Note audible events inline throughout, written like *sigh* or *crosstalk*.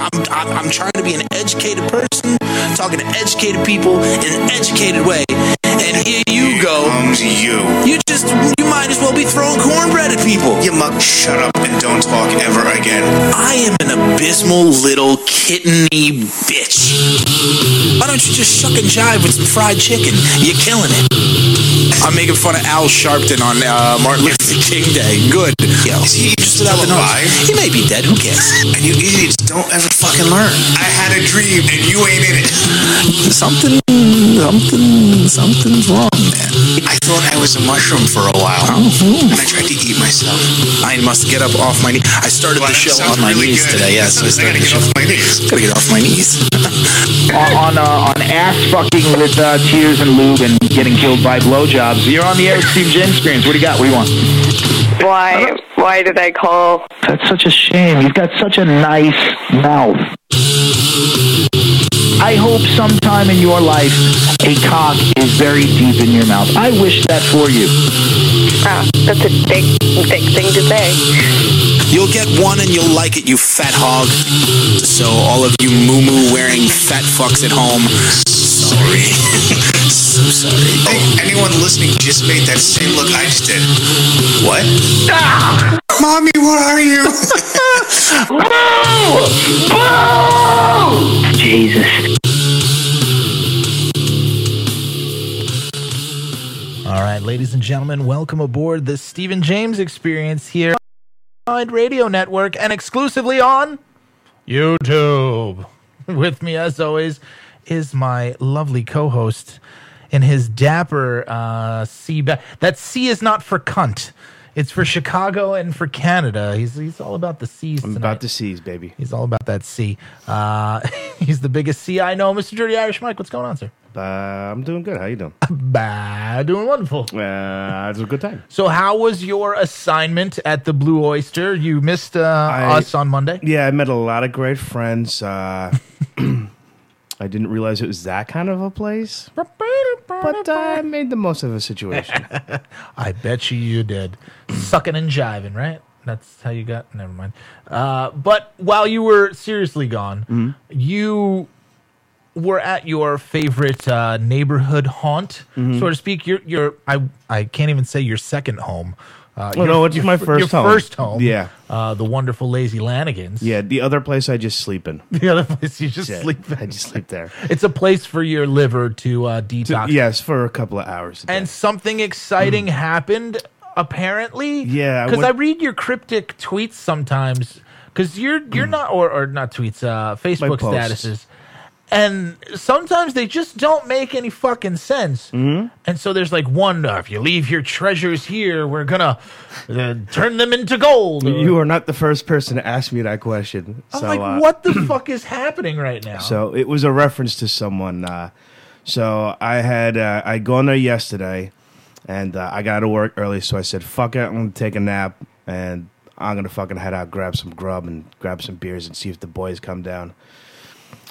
I'm, I'm, I'm trying to be an educated person, talking to educated people in an educated way. And here you go. Comes you. You just, you might as well be throwing cornbread at people. You mug, shut up and don't talk ever again. I am an abysmal little kitteny bitch. Why don't you just shuck and jive with some fried chicken? You're killing it. I'm making fun of Al Sharpton on uh, Martin Luther King Day. Good. Yo, Is he just without the nose. He may be dead. Who cares? And you idiots don't ever fucking learn. I had a dream and you ain't in it. Something, something, something's wrong, man. I thought I was a mushroom for a while. And I tried to eat myself. I must get up off my knee. I started Well, the show sounds on my really knees good. today. Yes, I I started gotta the get show. off my knees. Gotta get off my knees. on on, uh, on ass fucking with uh, tears and lube and getting killed by blowjobs. You're on the air with Steve James Experience. What do you got? What do you want? Why? Why did I call? That's such a shame. You've got such a nice mouth. I hope sometime in your life a cock is very deep in your mouth. I wish that for you. Oh, that's a big, big thing to say. You'll get one and you'll like it, you fat hog. So all of you moo wearing fat fucks at home, sorry. so sorry. Hey, anyone listening just made that same look I just did. What? Ah! Mommy, where are you? *laughs* Boo! Boo! Jesus. All right, ladies and gentlemen, welcome aboard the Stephen James Experience here on the Radio Network and exclusively on YouTube. *laughs* With me, as always, is my lovely co-host in his dapper uh, C. Ba- that C is not for cunt. It's for Chicago and for Canada. He's he's all about the C's. I'm tonight. about the seize, baby. He's all about that C. Uh, *laughs* he's the biggest C I know, Mr. Dirty Irish Mike. What's going on, sir? Uh, I'm doing good. How you doing? *laughs* Bah, doing wonderful. Uh, it's a good time. So, how was your assignment at the Blue Oyster? You missed uh, I- us on Monday. Yeah, I met a lot of great friends. Uh, I didn't realize it was that kind of a place, but uh, I made the most of a situation. *laughs* I bet you you did. Sucking and jiving, right? That's how you got. Never mind. Uh, but while you were seriously gone, Mm-hmm. you were at your favorite uh, neighborhood haunt, Mm-hmm. so to speak. Your your I I can't even say your second home. Uh, Oh, no, it's my fir- first your home. first home. Yeah. uh, the wonderful Lazy Lanigans. yeah, the other place I just sleep in. *laughs* the other place you just Yeah, sleep. I just sleep there. It's a place for your liver to uh, detox. Yes, for a couple of hours. a day. and something exciting happened apparently. Yeah, because went- I, read your cryptic tweets sometimes because you're you're not or, or not tweets uh facebook posts. statuses and sometimes they just don't make any fucking sense Mm-hmm. and so there's like one uh, if you leave your treasures here we're gonna uh, turn them into gold or- you are not the first person to ask me that question. i'm so, like uh, what the fuck is happening right now So it was a reference to someone. Uh, so I had uh, I gone there yesterday, and uh, I got to work early. So I said, "Fuck it, I'm gonna take a nap, and I'm gonna fucking head out, grab some grub, and grab some beers, and see if the boys come down."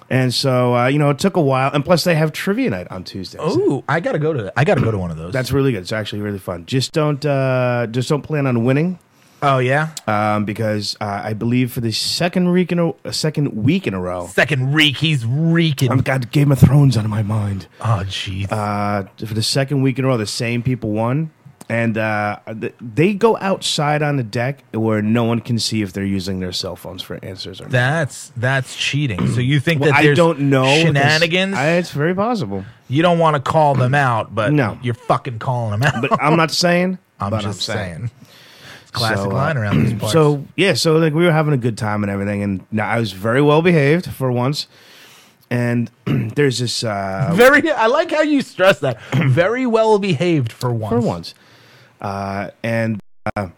And so uh, you know, it took a while, and plus they have trivia night on Tuesdays. oh i gotta go to that i gotta go to one of those That's really good. It's actually really fun. Just don't uh, just don't plan on winning oh yeah um, because uh, I believe for the second week in a, second week in a row, second reek he's reeking I've got Game of Thrones on my mind. oh jeez uh, for the second week in a row, the same people won. And uh, they go outside on the deck where no one can see if they're using their cell phones for answers or not. That's that's cheating. So you think Well, that I don't know. shenanigans? I, it's very possible. you don't want to call them out, but No. you're fucking calling them out. But I'm not saying. *laughs* I'm just I'm saying. It's classic So, uh, line around these parts. So yeah, so like we were having a good time and everything, and now I was very well behaved for once. And *clears throat* there's this uh, very, I like how you stress that. *clears throat* Very well behaved for once. for once. Uh, and uh,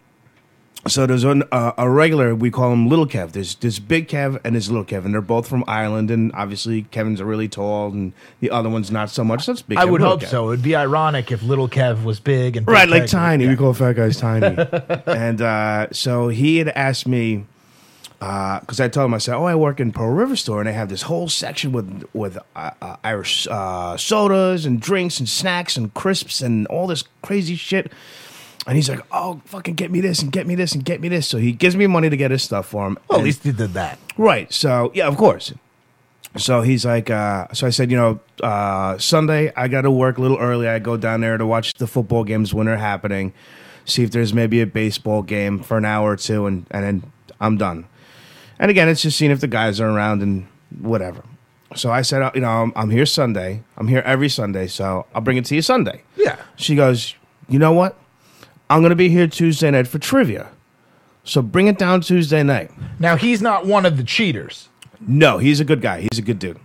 so there's one, uh, a regular, we call him Little Kev. There's this Big Kev and there's Little Kev, and they're both from Ireland. And obviously, Kevin's a really tall, and the other one's not so much. So it's Big I Kev, would Little hope Kev. so. It'd be ironic if little Kev was big and Big Right, like Kev- tiny. We call fat guys tiny. *laughs* and uh, so he had asked me because I told him I said, "Oh, I work in Pearl River Store, and they have this whole section with with uh, uh, Irish uh, sodas and drinks and snacks and crisps and all this crazy shit." And he's like, "Oh, fucking get me this and get me this and get me this." So he gives me money to get his stuff for him. Well, at And- least he did that. Right. So yeah, of course. So he's like, uh, so I said, you know, uh, Sunday I got to work a little early. I go down there to watch the football games when they're happening, see if there's maybe a baseball game for an hour or two, and and then I'm done. And again, it's just seeing if the guys are around and whatever. So I said, uh, you know, I'm, I'm here Sunday. I'm here every Sunday, so I'll bring it to you Sunday. Yeah. She goes, you know what? I'm gonna be here Tuesday night for trivia. So bring it down Tuesday night. Now he's not one of the cheaters. No, he's a good guy. He's a good dude.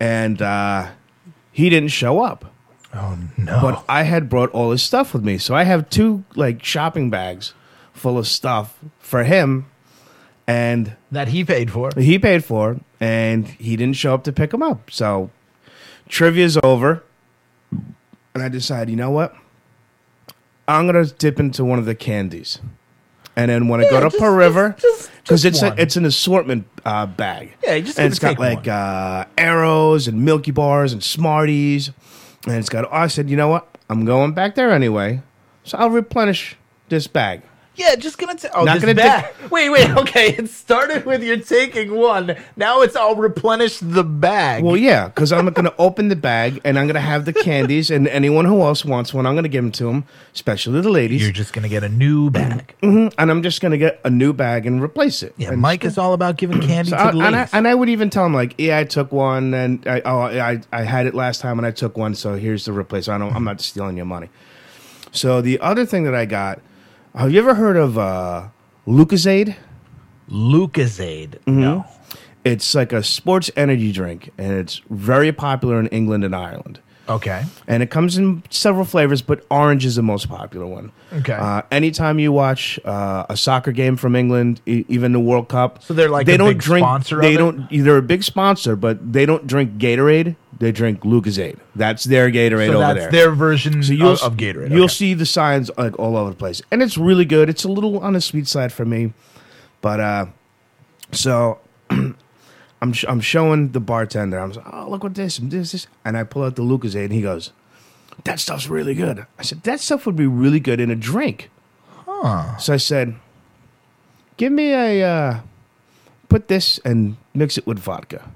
And uh, he didn't show up. Oh no. But I had brought all his stuff with me. So I have two like shopping bags full of stuff for him and that he paid for. he paid for and he didn't show up to pick him up. So trivia's over. And I decided, you know what? I'm gonna dip into one of the candies. And then when I go to just- Pearl River, just- because just it's a, one. it's an assortment uh, bag. Yeah, just and it's got take like one. uh, Aeros and Milky Bars and Smarties, and it's got. I said, you know what? I'm going back there anyway, so I'll replenish this bag. Yeah, just gonna. T- oh, Not this gonna bag. wait, wait. *laughs* Okay, it started with you're taking one. Now it's I'll replenish the bag. Well, yeah, because I'm going *laughs* to open the bag and I'm going to have the candies, and anyone who else wants one, I'm going to give them to them, especially the ladies. you're just gonna get a new bag. mm-hmm. and I'm just going to get a new bag and replace it. Yeah, And Mike is all about giving *clears throat* candy So to I, the and, I, ladies. and I would even tell him like, yeah, I took one, and I, oh, I I had it last time, and I took one, so here's the replacement. I don't, I'm not stealing your money. So the other thing that I got, have you ever heard of uh, Lucozade? Lucozade. Mm-hmm. No. It's like a sports energy drink, and it's very popular in England and Ireland. Okay. And it comes in several flavors, but orange is the most popular one. Okay. Uh, anytime you watch uh, a soccer game from England, e- even the World Cup, So they're like they a don't big drink. sponsor they of it? don't. They're a big sponsor, but they don't drink Gatorade. They drink Lucozade. That's their Gatorade So over that's there. their version so you'll of, of Gatorade. You'll okay. see the signs like all over the place, and it's really good. It's a little on the sweet side for me, but uh, so *clears throat* I'm sh- I'm showing the bartender. I'm like, oh look what this and this this, and I pull out the Lucozade, and he goes, "That stuff's really good." I said, "That stuff would be really good in a drink." Huh. So I said, "Give me a uh, put this and mix it with vodka."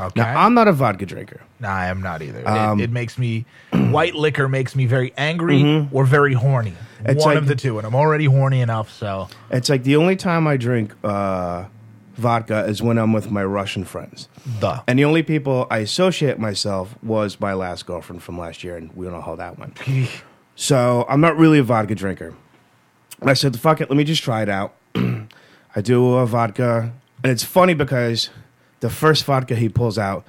Okay. Now I'm not a vodka drinker. Nah, I am not either. Um, it, it makes me white liquor makes me very angry or very horny. Mm-hmm. It's One like- of the two, and I'm already horny enough. So It's like the only time I drink uh, vodka is when I'm with my Russian friends. the And the only people I associate myself was my last girlfriend from last year, and we don't know how that went. *laughs* so I'm not really a vodka drinker. And I said, fuck it, let me just try it out. *clears throat* I do a vodka, and it's funny because the first vodka he pulls out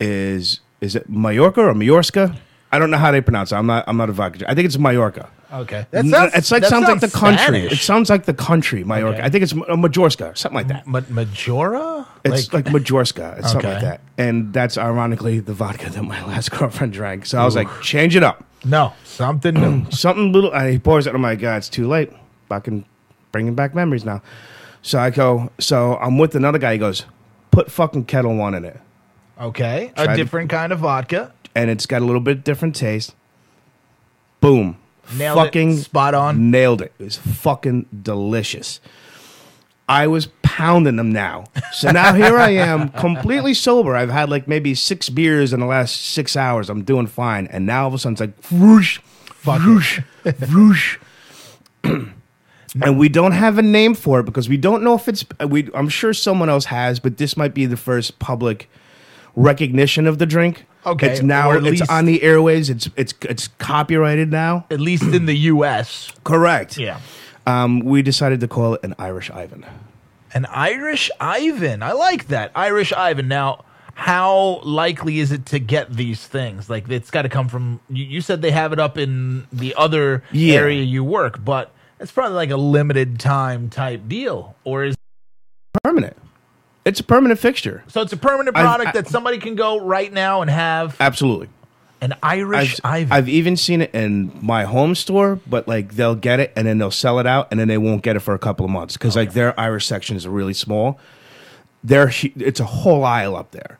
is is it Mallorca or Majorca? I don't know how they pronounce it. I'm not I'm not a vodka. drinker. I think it's Mallorca. Okay. N- it's like sounds like the country. It sounds like the country, Mallorca. Okay. I think it's Ma- uh, Majorca, something like that. Ma- Majora. It's like, Majorca. It's something like that. And that's ironically the vodka that my *laughs* last girlfriend drank. So I was like, change it up. no something new. *clears throat* Something little. And he pours it. Oh my God, it's too late. Fucking bringing back memories now. So I go, so I'm with another guy. He goes, put fucking Ketel One in it. Okay, Try a the- different kind of vodka. And it's got a little bit different taste. Boom. Nailed it. fucking Spot on. Nailed it. It was fucking delicious. I was pounding them now. So now here I am, *laughs* completely sober. I've had like maybe six beers in the last six hours. I'm doing fine. And now all of a sudden it's like, whoosh, whoosh, *laughs* whoosh. *clears throat* and we don't have a name for it because we don't know if it's, uh, we, I'm sure someone else has, but this might be the first public recognition of the drink. Okay, It's now, or at it's least- on the airways. It's, it's, it's copyrighted now. At least in the U.S. Correct. Yeah. Um, we decided to call it an Irish Ivan. An Irish Ivan. I like that. Irish Ivan. Now, how likely is it to get these things? Like, it's got to come from. You, you said they have it up in the other Yeah. area you work, but it's probably like a limited time type deal. Or is. Permanent. It's a permanent fixture. So it's a permanent I've- product I- that somebody can go right now and have Absolutely. an Irish I've, Ivan. I've even seen it in my home store, but like they'll get it and then they'll sell it out and then they won't get it for a couple of months because like their Irish section is really small. They're, hu- it's a whole aisle up there.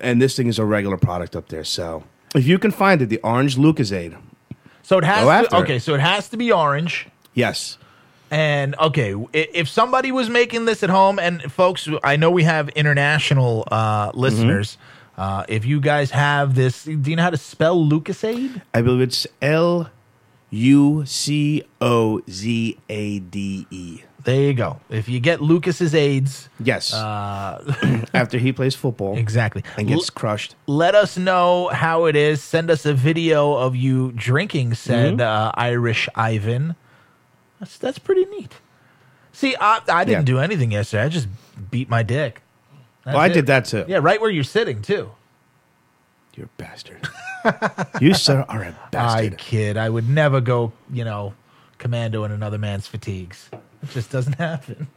And this thing is a regular product up there. So if you can find it, the orange Lucozade, So it has Go to, after it. okay. So it has to be orange. Yes. And okay, if somebody was making this at home, and folks, I know we have international uh, listeners. Uh, if you guys have this, do you know how to spell Lucozade? I believe it's L U C O Z A D E. There you go. If you get Lucas's AIDS, Yes. uh, *clears throat* After he plays football exactly, and gets crushed. let us know how it is. Send us a video of you drinking said uh, Irish Ivan. That's that's pretty neat. See, I, I didn't Yeah. do anything yesterday. I just beat my dick. Well, I it. did that too. Yeah, right where you're sitting too. You're a bastard. you sir are a I bastard. kid. I would never go, you know, commando in another man's fatigues. It just doesn't *laughs* happen.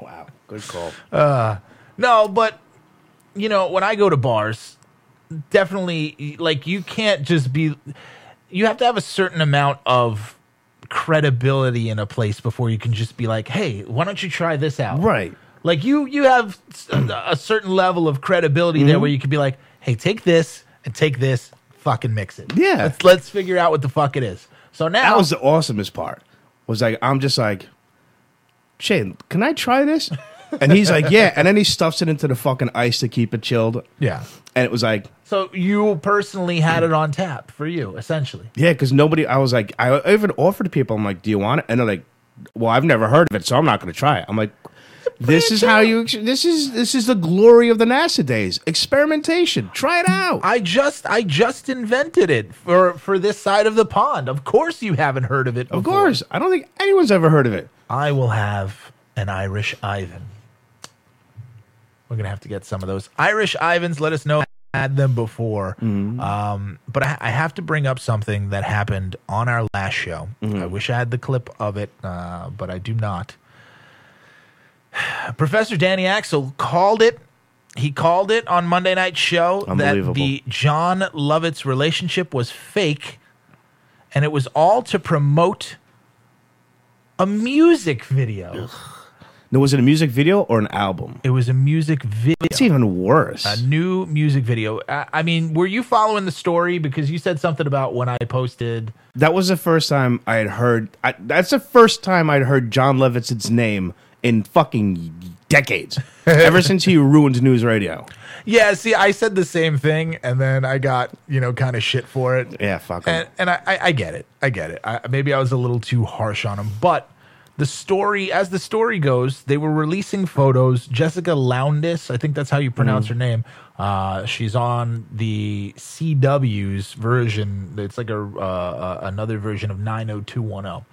wow. Good call. Uh, no, but you know, when I go to bars, definitely like you can't just be you have to have a certain amount of credibility in a place before you can just be like, "Hey, why don't you try this out?" right. Like you you have a, certain level of credibility Mm-hmm. there where you could be like, "Hey, take this and take this, fucking mix it." Yeah. Let's let's figure out what the fuck it is. So now That was the awesomest part. Was like I'm just like, Shane, can I try this? *laughs* And he's like, yeah. And then he stuffs it into the fucking ice to keep it chilled. yeah. And it was like, So you personally had it on tap for you, essentially. yeah, because nobody. I was like, I even offered to people. I'm like, do you want it? And they're like, well, I've never heard of it, so I'm not going to try it. I'm like, this is how you. This is this is the glory of the NASA days. Experimentation. Try it out. I just I just invented it for for this side of the pond. Of course you haven't heard of it. Of course, I don't think anyone's ever heard of it. I will have an Irish Ivan. We're gonna have to get some of those Irish Ivans. Let us know had them before. Um, but I, I have to bring up something that happened on our last show. I wish I had the clip of it, uh, but I do not. *sighs* Professor Danny Axel called it. He called it on Monday Night Show that the Jon Lovitz relationship was fake, and it was all to promote a music video. Now, was it a music video or an album? It was a music video. It's even worse. a new music video. I, I mean, were you following the story? Because you said something about when I posted. That was the first time I had heard. I, that's the first time I'd heard Jon Lovitz's name in fucking decades. *laughs* Ever since he ruined news radio. Yeah, see, I said the same thing, and then I got you know kind of shit for it. Yeah, fuck him. and and I, I, I get it. I get it. I, maybe I was a little too harsh on him, but the story, as the story goes, they were releasing photos. Jessica Lowndes, I think that's how you pronounce her name. Uh, she's on the CW's version. It's like a uh, uh, another version of nine hundred two one zero.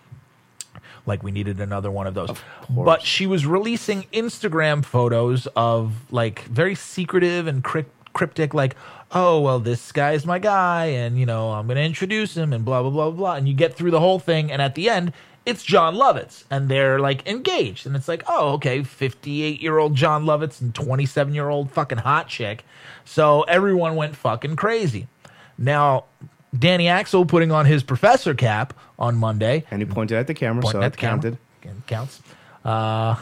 Like we needed another one of those. but she was releasing Instagram photos of like very secretive and crypt- cryptic, like, oh well, this guy's my guy, and you know I'm gonna introduce him, and blah blah blah blah. And you get through the whole thing, and at the end, it's Jon Lovitz, and they're like engaged, and it's like, oh okay, 58 year old Jon Lovitz and 27 year old fucking hot chick. So everyone went fucking crazy. Now. Danny Axel putting on his professor cap on Monday and he pointed at the camera, so at it the camera. counted. Again, counts. Uh,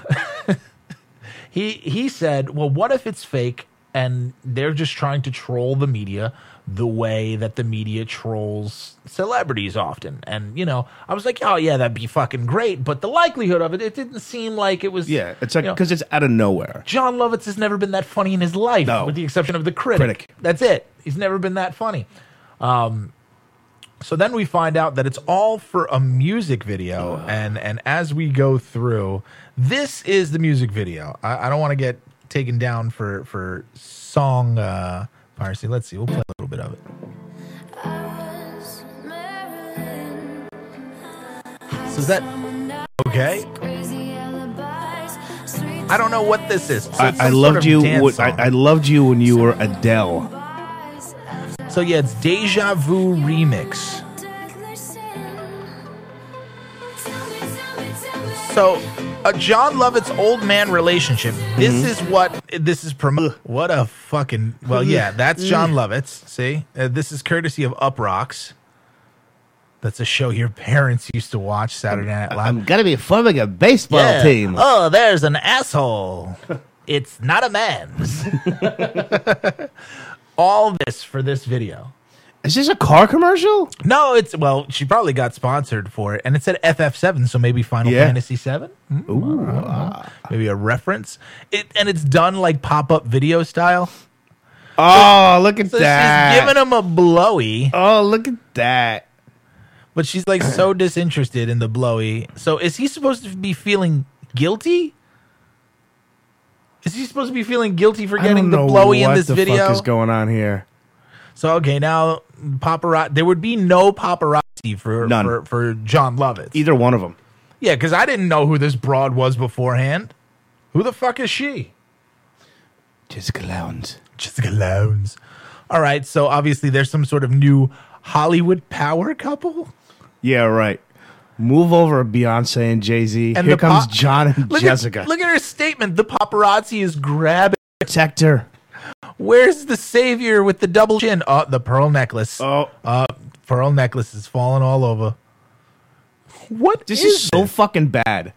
*laughs* he he said, "Well, what if it's fake and they're just trying to troll the media the way that the media trolls celebrities often?" And you know, I was like, "Oh yeah, that'd be fucking great," but the likelihood of it, it didn't seem like it was. Yeah, it's like you know, because it's out of nowhere. Jon Lovitz has never been that funny in his life, No. with the exception of the critic. Critic. That's it. He's never been that funny. Um, so then we find out that it's all for a music video, and and as we go through, this is the music video. I, I don't want to get taken down for for song uh, piracy. Let's see. We'll play a little bit of it. So is that okay? I don't know what this is. So it's I, some I sort loved of you. When. I, I loved you when you were Adele. So yeah, it's Deja Vu remix. So a Jon Lovitz old man relationship. This Mm-hmm. is what this is promo. What a fucking well, yeah, that's Jon Lovitz. See, uh, this is courtesy of Uproxx. That's a show your parents used to watch Saturday Night Live. I'm gonna be forming a baseball Yeah. Oh, there's an asshole. it's not a man's. *laughs* All this for this video. Is this a car commercial? No, it's well, she probably got sponsored for it, and it said FF7, so maybe Final Yeah. Fantasy 7. Hmm? Ah. maybe a reference. It and it's done like pop up video style. Oh, look at So that. she's giving him a blowy, oh, look at that. but she's like so *clears throat* disinterested in the blowy. So is he supposed to be feeling guilty? Is he supposed to be feeling guilty for I getting don't the know blowy in what this the video? fuck is going on here? So okay, now paparazzi. There would be no paparazzi for None. for, for Jon Lovitz. Either one of them. Yeah, because I didn't know who this broad was beforehand. Who the fuck is she? Jessica Lowndes. Jessica Lowndes. All right, so obviously there's some sort of new Hollywood power couple. Yeah, right. Move over, Beyonce and Jay Z. And Here comes pop- John and Look Jessica. At, look at her statement. The paparazzi is grabbing. Protect her. Where's the savior with the double chin? Oh, the pearl necklace. Oh, Uh, pearl necklace is falling all over. What this is, so this? fucking bad.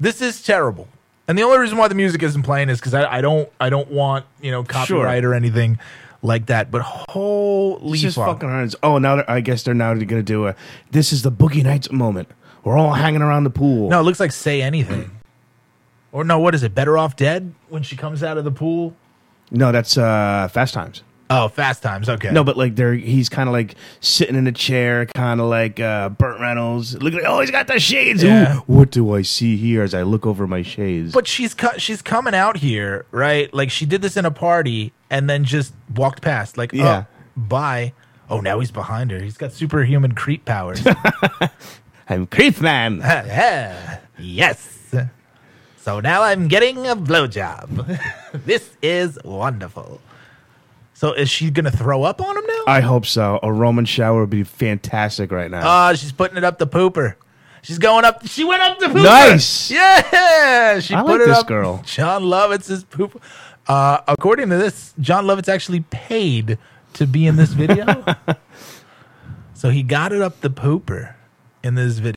This is terrible. And the only reason why the music isn't playing is because I, I don't I don't want you know copyright or anything like that. But holy just fuck. fucking horrendous. Oh, now I guess they're now going to do a. This is the Boogie Nights moment. We're all hanging around the pool. No, it looks like say anything. Or no, what is it? Better off dead when she comes out of the pool. No, that's uh, Fast Times. Oh, Fast Times. Okay. No, but like they're he's kind of like sitting in a chair, kind of like uh, Burt Reynolds. Look at oh, he's got the shades. Yeah. Ooh, what do I see here as I look over my shades? But she's cu- she's coming out here, right? Like she did this in a party and then just walked past. Like, Yeah. oh, bye. Oh, now he's behind her. He's got superhuman creep powers. *laughs* I'm Creep Man. *laughs* yes. So now I'm getting a blowjob. *laughs* this is wonderful. So is she gonna throw up on him now? I hope so. A Roman shower would be fantastic right now. Oh, she's putting it up the pooper. She's going up. She went up the pooper. Nice. Yeah, she I put like it this up. girl. Jon Lovitz's poop. Uh, according to this, Jon Lovitz actually paid to be in this video. *laughs* so he got it up the pooper in this video.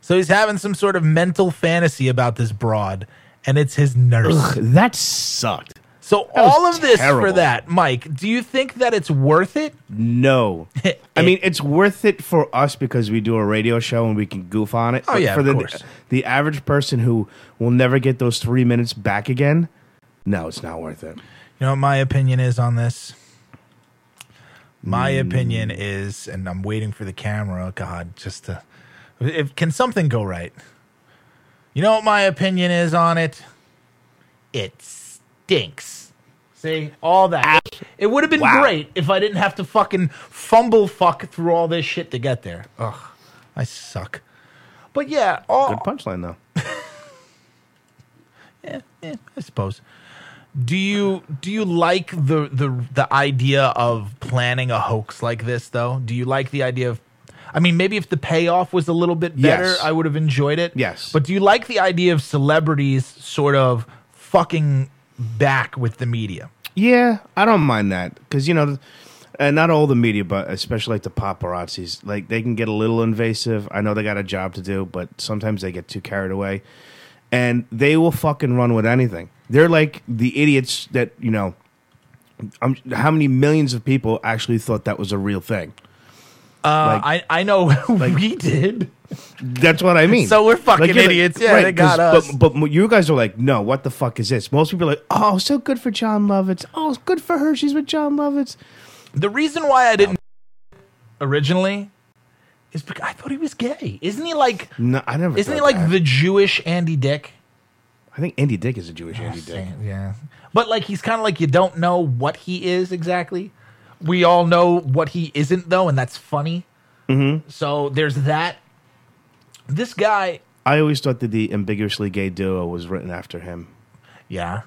So he's having some sort of mental fantasy about this broad, and it's his nurse. Ugh, that sucked. So That all of this for that, Mike. Do you think that it's worth it? No. *laughs* I mean, it's worth it for us because we do a radio show and we can goof on it. Oh, But yeah, for of the course. the average person who will never get those three minutes back again, no, it's not worth it. You know what my opinion is on this? My Hmm. opinion is, and I'm waiting for the camera, God, just to. If, can something go right? You know what my opinion is on it? It stinks. See, all that. Ah. It would have been Wow. great if I didn't have to fucking fumble fuck through all this shit to get there. Ugh, I suck. But yeah, all, Good punchline though. *laughs* yeah, yeah, I suppose. Do you do you like the the the idea of planning a hoax like this though? Do you like the idea of I mean, maybe if the payoff was a little bit better, Yes. I would have enjoyed it. Yes. But do you like the idea of celebrities sort of fucking back with the media? Yeah, I don't mind that because you know, and not all the media, but especially like the paparazzis, like they can get a little invasive. I know they got a job to do, but sometimes they get too carried away, and they will fucking run with anything. They're like the idiots that you know. Um, how many millions of people actually thought that was a real thing? Uh, Like- I I know *laughs* we did. That's what I mean. So we're fucking you're idiots. Yeah, they got us. But, but you guys are like, no, what the fuck is this? Most people are like, oh, so good for Jon Lovitz. Oh, it's good for her. She's with Jon Lovitz. The reason why I didn't originally is because I thought he was gay. Isn't he like? No, I never. Isn't he like that. the Jewish Andy Dick? I think Andy Dick is a Jewish Andy Dick. Yeah. But like he's kind of like you don't know what he is exactly. We all know what he isn't though, and that's funny. Mm-hmm. So there's that. This guy, I always thought that the ambiguously gay duo was written after him. yeah,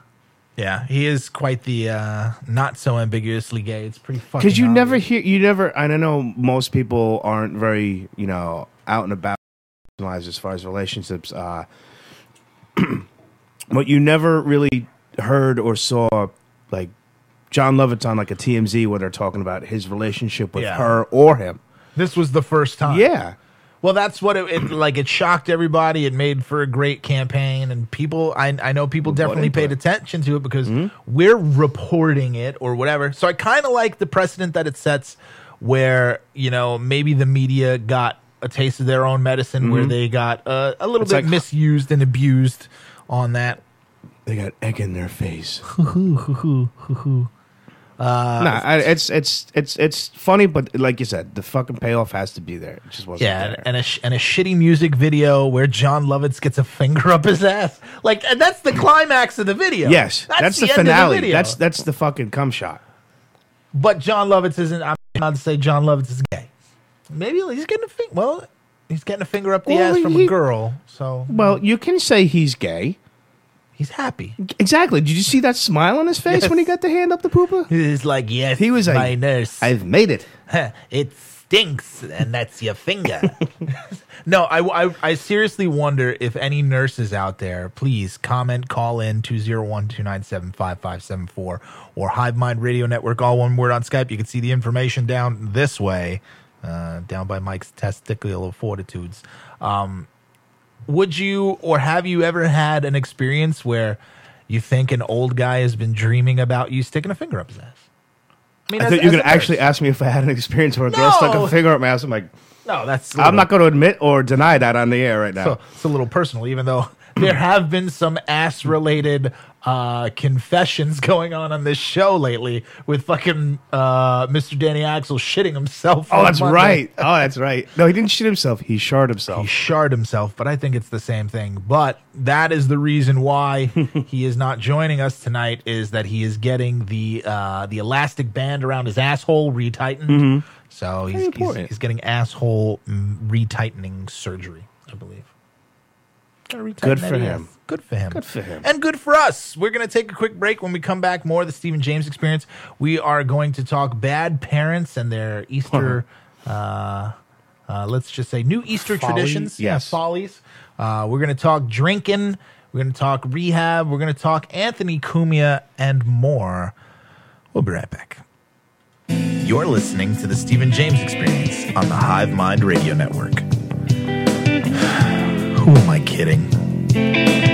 yeah, he is quite the uh not so ambiguously gay. It's pretty fucking. Because you never hear, you never. And I know most people aren't very, you know, out and about in lives as far as relationships. Uh, *clears throat* but you never really heard or saw like Jon Lovitz on like a TMZ where they're talking about his relationship with Yeah. her or him. This was the first time. Yeah. Well, that's what it, it like. It shocked everybody. It made for a great campaign, and people. I I know people definitely into paid it. attention to it because we're reporting it or whatever. So I kind of like the precedent that it sets, where you know maybe the media got a taste of their own medicine, where they got uh, a little Mm-hmm. It's bit like- misused and abused on that. They got egg in their face. Uh, nah, I, it's it's it's it's funny, but like you said, the fucking payoff has to be there. It just wasn't Yeah, there. and a sh- and a shitty music video where Jon Lovitz gets a finger up his ass, like, and that's the climax of the video. yes, that's, the, end of finale. video. that's that's the fucking cum shot. but Jon Lovitz isn't. I'm not to say Jon Lovitz is gay. Maybe he's getting a finger. Well, he's getting a finger up the Well, ass from he- a girl, so Well, you can say he's gay. He's happy. Exactly. Did you see that smile on his face Yes. when he got the hand up the pooper? He's like, yes, He was like, my nurse. I've made it. *laughs* it stinks, and that's your finger. *laughs* no, I, I, I seriously wonder if any nurses out there, please comment, call in 201 297 5574 or Hive Mind Radio Network, all one word on Skype. You can see the information down this way, uh, down by Mike's testicular fortitudes. Um, would you or have you ever had an experience where you think an old guy has been dreaming about you sticking a finger up his ass? mean, I as- thought you as were a gonna actually ask me if I had an experience where a girl stuck a finger up my ass. I'm like, No, that's. I'm not going to admit or deny that on the air right now. So it's a little personal, even though *laughs* there have been some ass related uh, confessions *laughs* going on on this show lately with fucking uh, Mr. Danny Axel shitting himself. oh, that's Monday. right. *laughs* Oh, that's right. No, he didn't shit himself. He shard himself. He himself. shard himself, but I think it's the same thing. But that is the reason why *laughs* he is not joining us tonight. Is that he is getting the uh, the elastic band around his asshole retightened. So he's, he's he's getting asshole mm, retightening surgery, I believe. Gotta Good that for him. Good for him. Good for him. And good for us. We're going to take a quick break. When we come back, more of the Stephen James experience. We are going to talk bad parents and their Easter, uh, uh, let's just say new Easter Folly? traditions. Yeah, Yes. follies. Uh, we're going to talk drinking. We're going to talk rehab. We're going to talk Anthony Cumia and more. We'll be right back. You're listening to the Stephen James Experience on the Hive Mind Radio Network. Who am I kidding?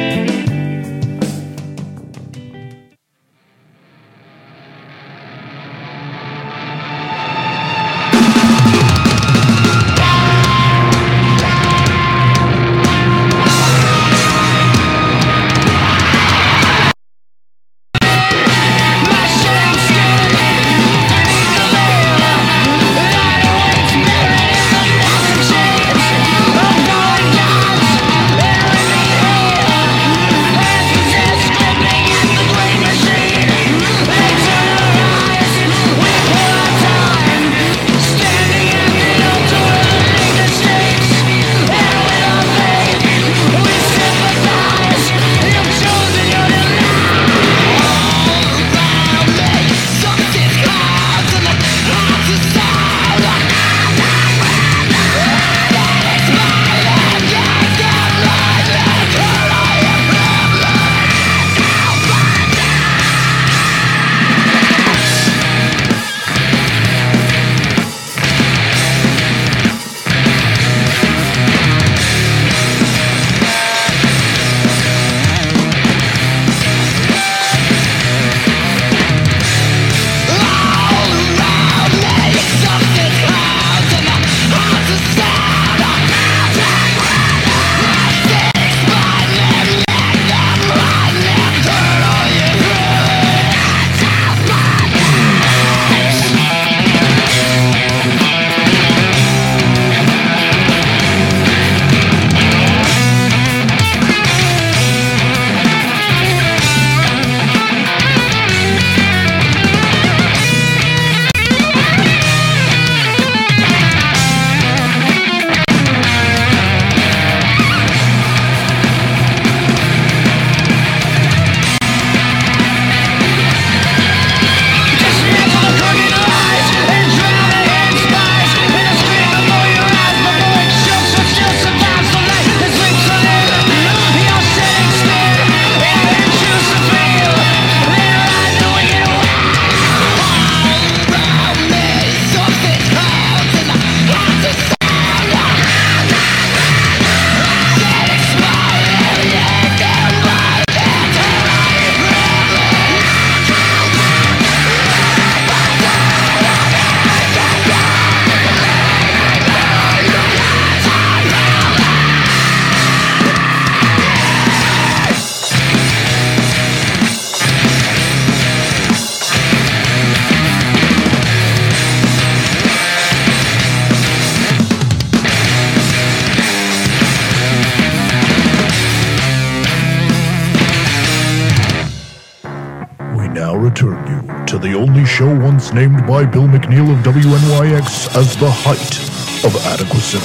Named by Bill McNeil of WNYX as the height of adequacy.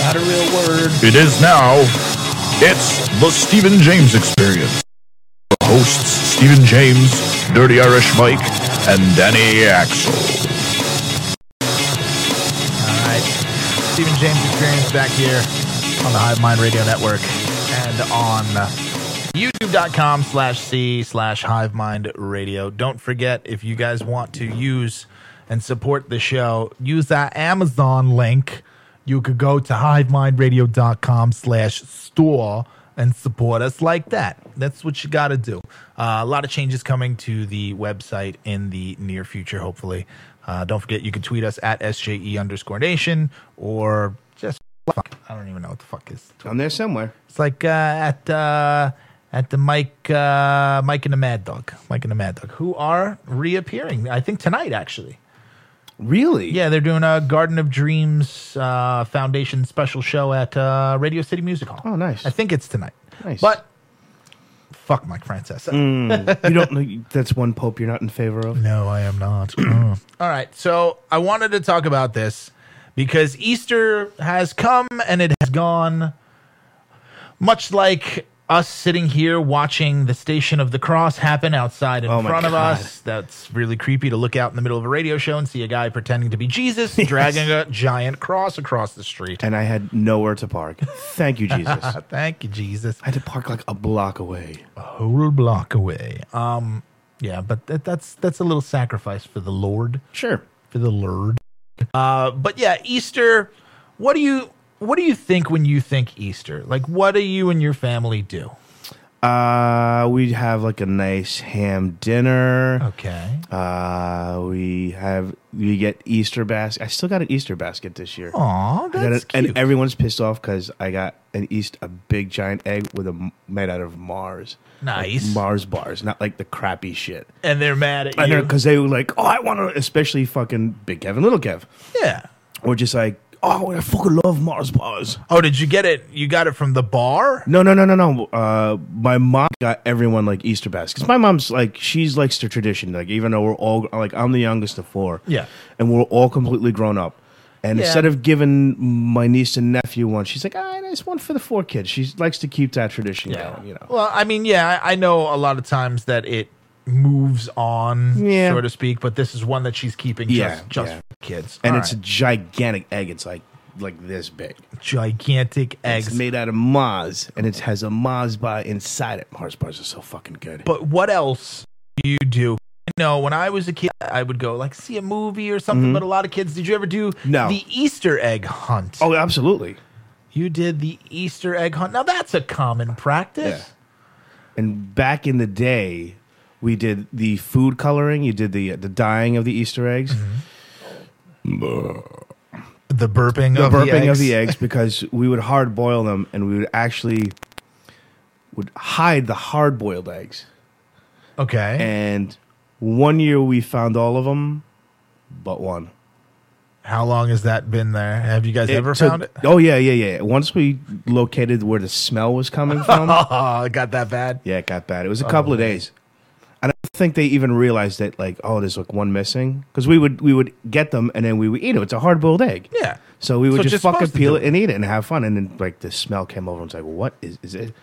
Not a real word. It is now. It's the Stephen James Experience. The hosts Stephen James, Dirty Irish Mike, and Danny Axel. All right. Stephen James Experience back here on the Hive Mind Radio Network and on youtube.com slash C slash Hive Mind Radio. Don't forget, if you guys want to use and support the show, use that Amazon link. You could go to hivemindradio.com slash store and support us like that. That's what you got to do. Uh, a lot of changes coming to the website in the near future, hopefully. Uh, don't forget, you can tweet us at SJE underscore nation or just fuck. I don't even know what the fuck is. I'm there somewhere. It's like uh, at uh, at the Mike uh, Mike and the Mad Dog, Mike and the Mad Dog, who are reappearing. I think tonight, actually. Really? Yeah, they're doing a Garden of Dreams uh, Foundation special show at uh, Radio City Music Hall. Oh, nice. I think it's tonight. Nice. But fuck Mike Francesa. *laughs* you don't that's one pope you're not in favor of? No, I am not. *clears throat* All right. So I wanted to talk about this because Easter has come and it has gone, much like us sitting here watching the Station of the Cross happen outside in Oh front of God. us. That's really creepy to look out in the middle of a radio show and see a guy pretending to be Jesus *laughs* dragging a giant cross across the street. And I had nowhere to park. Thank you, Jesus. *laughs* Thank you, Jesus. I had to park like a block away. A whole block away. Um, yeah, but that, that's that's a little sacrifice for the Lord. Sure. for the Lord. Uh, but yeah, Easter. What do you what do you think when you think Easter? Like, what do you and your family do? Uh, we'd have like a nice ham dinner. Okay. Uh, we have we get Easter basket. I still got an Easter basket this year. Aw, that's it- cute. and everyone's pissed off because I got an East a big giant egg with a made out of Mars. Nice. Like Mars bars, not like the crappy shit. and they're mad at you. because they were like, "Oh, I want to," especially fucking Big Kev, and Little Kev, yeah. or just like, "Oh, I fucking love Mars bars." Oh, did you get it? You got it from the bar? No, no, no, no, no. Uh, my mom got everyone like Easter baskets. My mom's like she's likes the tradition. Like even though we're all like I'm the youngest of four. Yeah. and we're all completely grown up. And Yeah. instead of giving my niece and nephew one, she's like, "Ah, nice one for the four kids." She likes to keep that tradition going. You know. Well, I mean, yeah, I know a lot of times that it moves on, Yeah. so to speak, but this is one that she's keeping Yeah, just, just yeah. for kids. and All it's a gigantic egg. It's like like this big. gigantic eggs. It's made out of Mars, and it has a Mars bar inside it. Mars bars are so fucking good. But what else do you do? You know, when I was a kid, I would go like see a movie or something. But a lot of kids, did you ever do Mm-hmm. No. the Easter egg hunt? oh, absolutely. you did the Easter egg hunt. Now that's a common practice. Yeah. And back in the day, we did the food coloring. You did the the dyeing of the Easter eggs. The burping, the of burping the eggs. of the eggs because we would hard boil them and we would actually would hide the hard boiled eggs. Okay. And one year we found all of them, but one. How long has that been there? Have you guys ever took- found it? Oh yeah, yeah, yeah. Once we located where the smell was coming from, Oh, *laughs* it got that bad. yeah, it got bad. It was a oh, couple of days. I don't think they even realized that, like, oh, there's like one missing because we would we would get them and then we would eat it. It's a hard boiled egg. Yeah. So we would So just just fucking supposed to peel do it and eat it and have fun. And then like the smell came over and it's like, what is is it?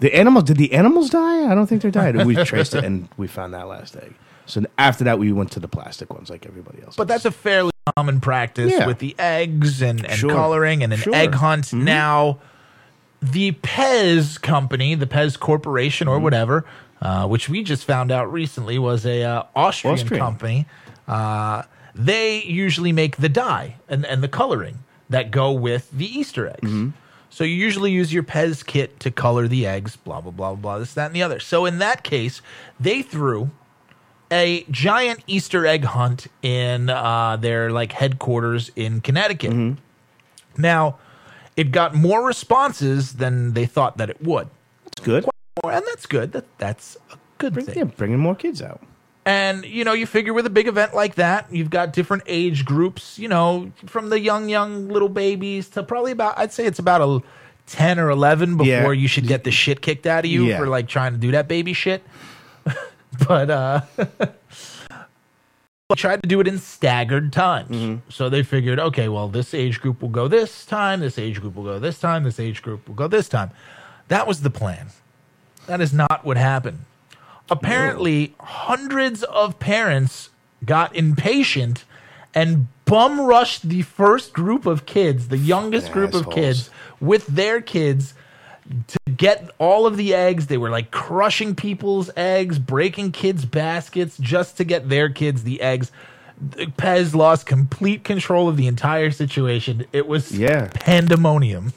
The animals did the animals die? I don't think they died. We traced it and we found that last egg. So after that we went to the plastic ones like everybody else. But that's a fairly common practice Yeah. with the eggs and, and Sure. coloring and an Sure. Mm-hmm. egg hunt. Now, the Pez company, the Pez Corporation Mm-hmm. or whatever, uh, which we just found out recently was a uh, Austrian, Austrian. company, uh, they usually make the dye and, and the coloring that go with the Easter eggs. Mm-hmm. So you usually use your Pez kit to color the eggs, blah, blah, blah, blah, blah. this, that, and the other. So in that case, they threw a giant Easter egg hunt in uh, their like headquarters in Connecticut. Mm-hmm. Now, it got more responses than they thought that it would, It's good. And that's good. That that's a good Bring, thing. yeah, bringing more kids out. And you know, you figure with a big event like that, you've got different age groups. You know, from the young, young little babies to probably about I'd say it's about a ten or eleven before Yeah. you should get the shit kicked out of you Yeah. for like trying to do that baby shit. *laughs* but uh, *laughs* tried to do it in staggered times. So they figured, okay, well, this age group will go this time, this age group will go this time, this age group will go this time. That was the plan. That is not what happened. Apparently, hundreds of parents got impatient and bum rushed the first group of kids, the youngest group of kids, with their kids to get all of the eggs. They were like crushing people's eggs, breaking kids' baskets just to get their kids the eggs. Pez lost complete control of the entire situation. It was Yeah. pandemonium.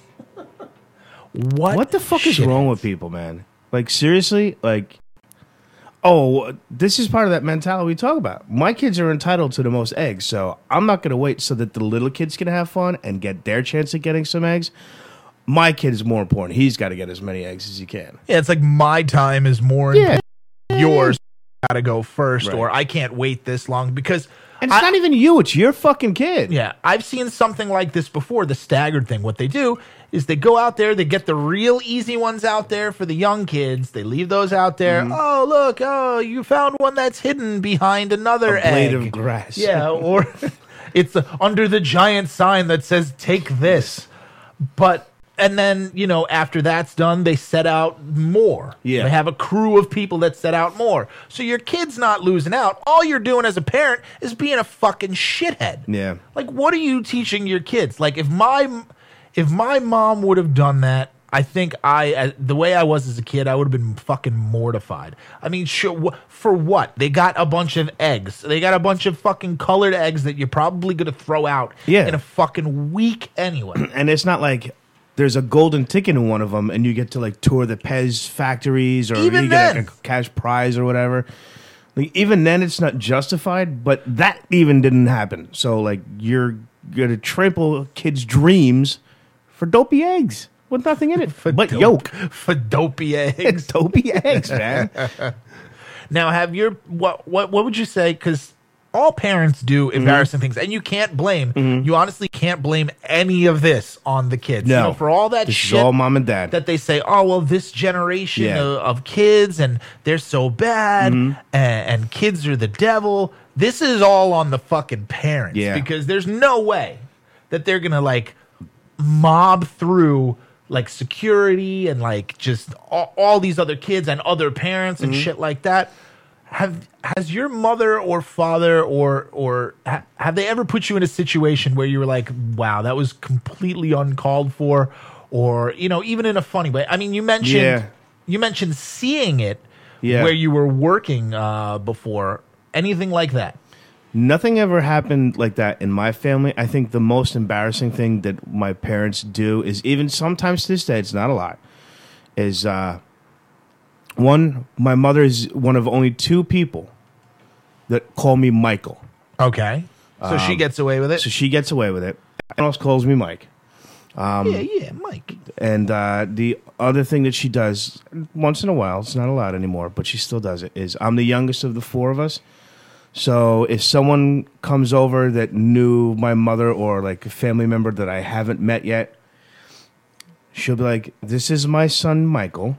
What What the fuck is shit? wrong with people, man? Like seriously, like oh, this is part of that mentality we talk about. My kids are entitled to the most eggs, so I'm not going to wait so that the little kids can have fun and get their chance at getting some eggs. My kid is more important. He's got to get as many eggs as he can. Yeah, it's like my time is more Yeah. important. Yours got to go first, Right. or I can't wait this long because And it's I- not even you; it's your fucking kid. Yeah, I've seen something like this before. The staggered thing. What they do is they go out there, they get the real easy ones out there for the young kids. They leave those out there. Mm-hmm. Oh, look! Oh, you found one that's hidden behind another A blade egg. of grass. Yeah, or *laughs* *laughs* it's under the giant sign that says "Take this." But and then you know after that's done, they set out more. Yeah. they have a crew of people that set out more. So your kid's not losing out. All you're doing as a parent is being a fucking shithead. Yeah. Like, what are you teaching your kids? Like, if my if my mom would have done that, I think I uh, the way I was as a kid, I would have been fucking mortified. I mean, sure, for what? They got a bunch of eggs. They got a bunch of fucking colored eggs that you're probably gonna throw out Yeah. in a fucking week anyway. *clears throat* and it's not like there's a golden ticket in one of them, and you get to like tour the Pez factories, or Even you get then. like, a cash prize or whatever. Like even then, it's not justified. But that even didn't happen. So like you're gonna trample kids' dreams for dopey eggs with nothing in it *laughs* for but dope- yolk. for dopey *laughs* eggs. dopey eggs, man. *laughs* Now, have your what what what would you say? Because all parents do Mm-hmm. embarrassing things, and you can't blame. You honestly can't blame any of this on the kids. You No. know, for all that This is shit. all mom and dad. That they say, oh well, this generation Yeah. of, of kids, and they're so bad, Mm-hmm. and, and kids are the devil. This is all on the fucking parents. Yeah. because there's no way that they're gonna like mob through like security and like just all, all these other kids and other parents and shit like that have has your mother or father or or ha, have they ever put you in a situation where you were like wow that was completely uncalled for or you know even in a funny way i mean you mentioned Yeah. you mentioned seeing it Yeah. where you were working uh before anything like that Nothing ever happened like that in my family. I think the most embarrassing thing that my parents do is even sometimes to this day, it's not a lot, is uh, one, my mother is one of only two people that call me Michael. okay so she gets away with it Um, So she gets away with it. Everyone else calls me Mike. yeah yeah mike And uh, the other thing that she does once in a while, it's not allowed anymore, but she still does it, is I'm the youngest of the four of us. So if someone comes over that knew my mother or like a family member that I haven't met yet, she'll be like, This is my son, Michael.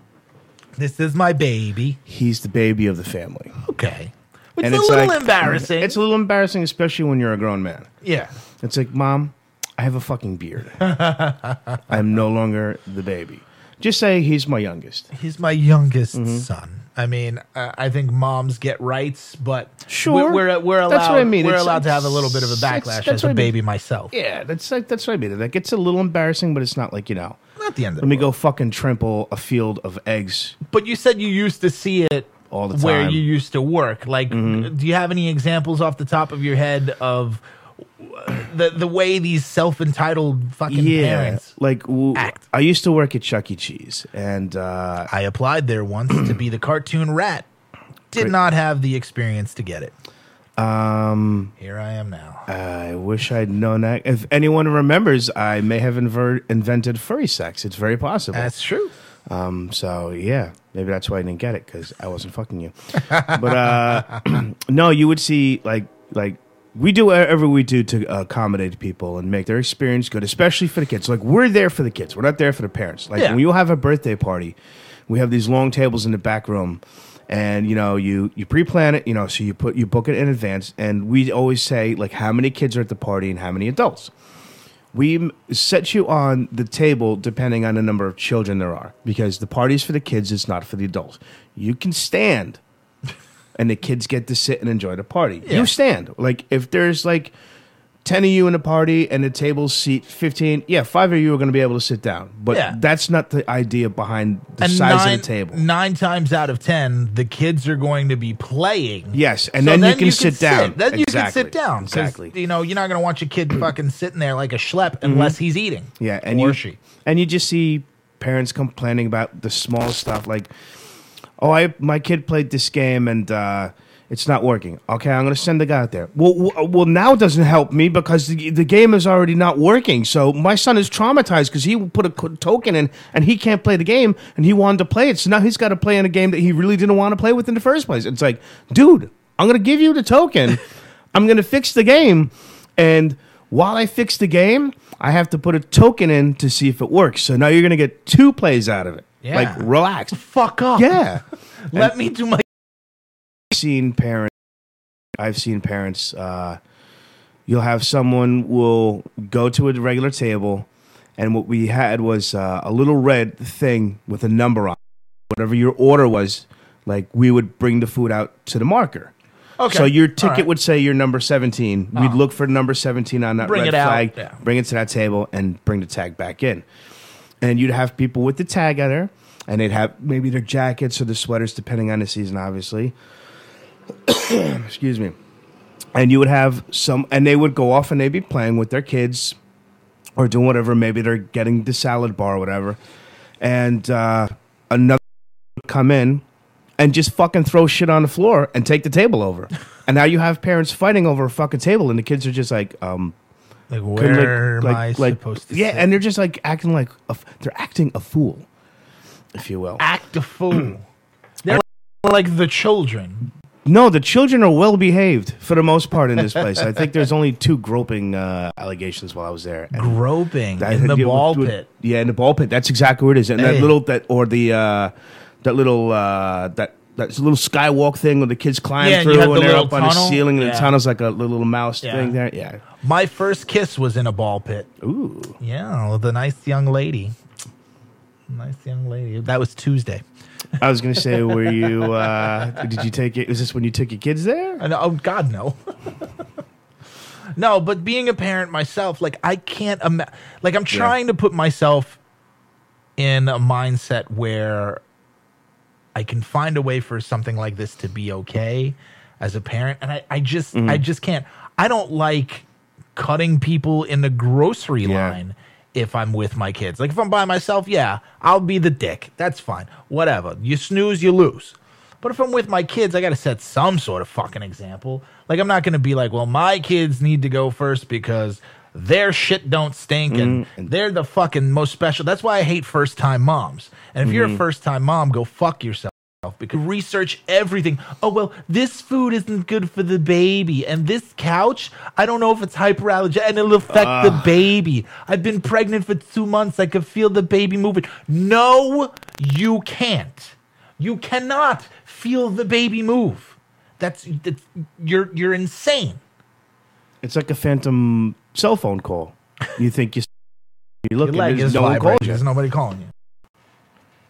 This is my baby He's the baby of the family. okay it's And a it's little like- embarrassing It's a little embarrassing, especially when you're a grown man. yeah It's like, Mom, I have a fucking beard. *laughs* I'm no longer the baby. Just say he's my youngest. He's my youngest Mm-hmm. son. I mean, uh, I think moms get rights, but Sure. we're we're, we're allowed. That's what I mean. We're It's- allowed to have a little bit of a backlash as a I mean. baby myself. Yeah, that's like that's what I mean. That gets a little embarrassing, but it's not like you know. Not the end of Let me the go fucking trample a field of eggs. But you said you used to see it All the time. Mm-hmm. you used to work. Like, do you have any examples off the top of your head of the the way these self entitled fucking parents? like w- act. I used to work at Chuck E. Cheese, and uh, I applied there once to be the cartoon rat. Did Great. not have the experience to get it. um, Here I am now. I wish I'd known that. If anyone remembers, I may have inver- invented furry sex. It's very possible. That's true. Um, so yeah, maybe that's why I didn't get it because I wasn't fucking you. but uh, *clears throat* no, you would see like like we do whatever we do to accommodate people and make their experience good, especially for the kids. Like we're there for the kids. We're not there for the parents. Like Yeah. when you have a birthday party, we have these long tables in the back room. and you know you you pre-plan it. You know, so you put you book it in advance, and we always say like how many kids are at the party and how many adults. We m- set you on the table depending on the number of children there are, because the party's for the kids, it's not for the adults. You can stand and the kids get to sit and enjoy the party. Yeah. You stand. Like if there's like 10 of you in a party and the table seat 15, yeah, five of you are going to be able to sit down. But Yeah. that's not the idea behind the and size nine, of the table. Nine times out of ten, the kids are going to be playing. Yes, and So then, you can sit down. Then you can sit down. Exactly. You know, you're not going to want your kid *clears throat* fucking sitting there like a schlep unless he's eating. Mm-hmm. Yeah, and or you she. and you just see parents complaining about the small stuff like, "Oh, I my kid played this game and uh, it's not working." Okay, I'm going to send the guy out there. Well, w- well, now it doesn't help me because the, the game is already not working. So my son is traumatized because he put a token in and he can't play the game and he wanted to play it. So now he's got to play in a game that he really didn't want to play with in the first place. It's like, dude, I'm going to give you the token. *laughs* I'm going to fix the game and while I fix the game, I have to put a token in to see if it works. So now you're going to get two plays out of it. Yeah. Like relax. Fuck up. Yeah. *laughs* Let me do my. I've seen parents I've seen parents uh you'll have someone will go to a regular table and what we had was uh, a little red thing with a number on it. whatever your order was like we would bring the food out to the marker Okay. So your ticket right. would say you're number 17. We'd Ah. look for number 17 on that Bring red it out, flag, yeah. bring it to that table, and bring the tag back in. And you'd have people with the tag on there, and they'd have maybe their jackets or their sweaters, depending on the season, obviously. *coughs* Excuse me. And you would have some, and they would go off and they'd be playing with their kids or doing whatever. Maybe they're getting the salad bar or whatever. And uh, another would come in and just fucking throw shit on the floor and take the table over. and now you have parents fighting over a fucking table, and the kids are just like, um, Like, where am I like, supposed to yeah, sit? and they're just like acting like a f- they're acting a fool, if you will. act a fool. *clears throat* They're like the children. No, the children are well behaved for the most part in this place. I think there's only two groping uh, allegations while I was there. And Groping that- in the yeah, ball with- pit. Yeah, in the ball pit. That's exactly where it is. And Hey. that little that or the uh, that little uh, that that little skywalk thing where the kids climb Yeah, through have and the they're little up on the ceiling and Yeah. the tunnel's like a little mouse Yeah. thing there. Yeah. My first kiss was in a ball pit. Ooh. Yeah, with a nice young lady. Nice young lady. That was Tuesday. I was gonna say, were you? Uh, did you take it? Was this when you took your kids there? And, oh God, no. *laughs* no, but being a parent myself, like I can't imagine. Like I'm trying to put myself in a mindset where I can find a way for something like this to be okay as a parent, and I, I just, mm-hmm. I just can't. I don't like cutting people in the grocery Yeah. line if I'm with my kids. Like if I'm by myself, yeah, I'll be the dick. That's fine. Whatever. You snooze, you lose. But if I'm with my kids, I got to set some sort of fucking example. Like I'm not going to be like, well, my kids need to go first because their shit don't stink mm. and they're the fucking most special. That's why I hate first time moms. And if you're a mm-hmm. first time mom, go fuck yourself because research everything. Oh well, this food isn't good for the baby, and this couch, I don't know if it's hyperallergenic and it'll affect the baby. I've been pregnant for two months. I could feel the baby moving. No, you can't. You cannot feel the baby move. That's, that's you're you're insane. It's like a phantom cell phone call. You think you you look Your leg and is there's no one vibrating. you. There's nobody calling you.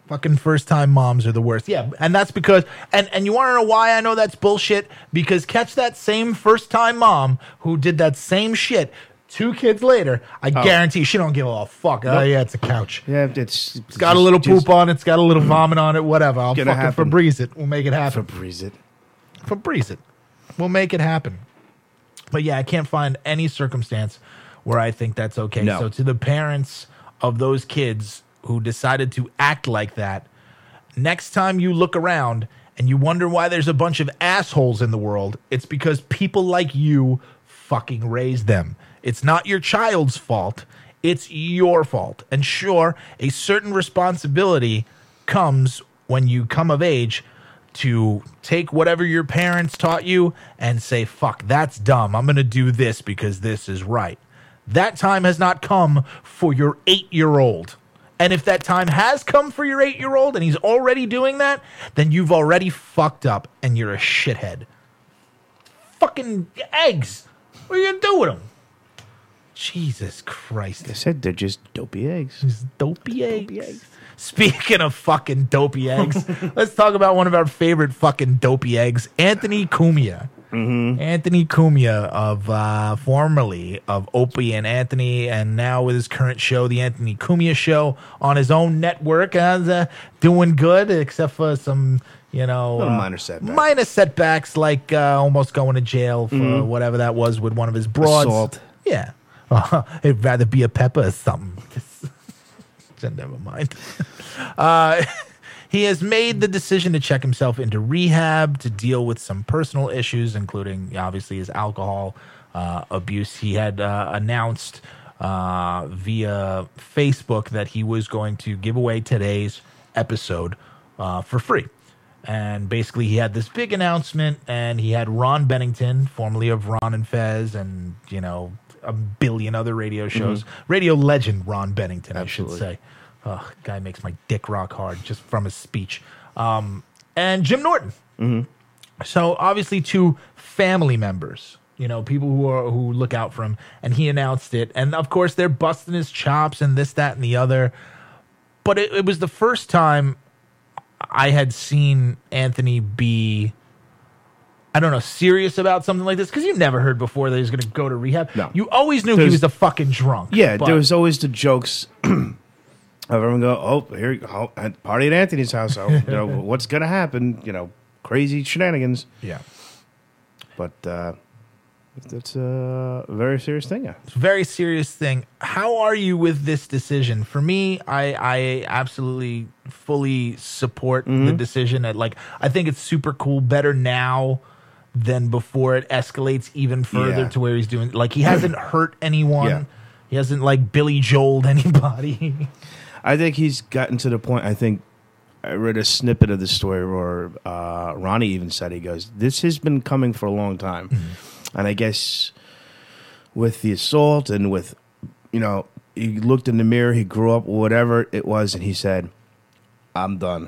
Fucking first time moms are the worst. Yeah, and that's because and and you want to know why I know that's bullshit? Because catch that same first time mom who did that same shit two kids later. I oh. guarantee she don't give a fuck. Oh yeah, it's a couch. Yeah, it's It's got a little poop on it. It's got a little vomit on it. Whatever. I'll Gonna fucking happen. Febreze it. We'll make it happen. Febreze it. Febreze it. We'll make it happen. But yeah, I can't find any circumstance where I think that's okay. No. So to the parents of those kids who decided to act like that, next time you look around and you wonder why there's a bunch of assholes in the world, it's because people like you fucking raised them. It's not your child's fault. It's your fault. And sure, a certain responsibility comes when you come of age to take whatever your parents taught you and say, fuck, that's dumb. I'm going to do this because this is right. That time has not come for your eight year old. And if that time has come for your eight year old and he's already doing that, then you've already fucked up and you're a shithead. Fucking eggs. What are you gonna do with them? Jesus Christ. They said they're just dopey eggs. These dopey eggs. Speaking of fucking dopey eggs, *laughs* let's talk about one of our favorite fucking dopey eggs, Anthony Cumia. Anthony Cumia of uh, formerly of Opie and Anthony, and now with his current show, the Anthony Cumia Show, on his own network, uh, uh, doing good, except for some, you know, uh, minor setbacks. minor setbacks, like uh, almost going to jail for whatever that was with one of his broads. Assault. Yeah, *laughs* it'd rather be a pepper or something. *laughs* So never mind. *laughs* Uh, he has made the decision to check himself into rehab to deal with some personal issues, including obviously his alcohol uh, abuse. He had uh, announced uh, via Facebook that he was going to give away today's episode uh, for free. And basically, he had this big announcement, and he had Ron Bennington, formerly of Ron and Fez, and you know a billion other radio shows. Radio legend Ron Bennington, I should say. Oh, guy makes my dick rock hard just from his speech. Um, and Jim Norton. So obviously, two family members, you know, people who are who look out for him, and he announced it, and of course they're busting his chops and this, that, and the other. But it, it was the first time I had seen Anthony be. I don't know, serious about something like this because you never heard before that he was going to go to rehab. No. You always knew he was a fucking drunk. Yeah, but- there was always the jokes *clears throat* of everyone go, oh, here, oh, at party at Anthony's house. Oh, you know, *laughs* what's gonna happen? You know, crazy shenanigans. yeah. But uh, that's a very serious thing. Yeah. It's a very serious thing. How are you with this decision? For me, I I absolutely fully support Mm-hmm. the decision. At like, I think it's super cool. Better now than before it escalates even further Yeah. to where he's doing like he hasn't *clears throat* hurt anyone. Yeah. He hasn't like Billy Joeled *laughs* anybody. I think he's gotten to the point. I think I read a snippet of the story where uh, Ronnie even said he goes, "This has been coming for a long time," and I guess with the assault and with you know he looked in the mirror, he grew up, whatever it was, and he said, "I'm done,"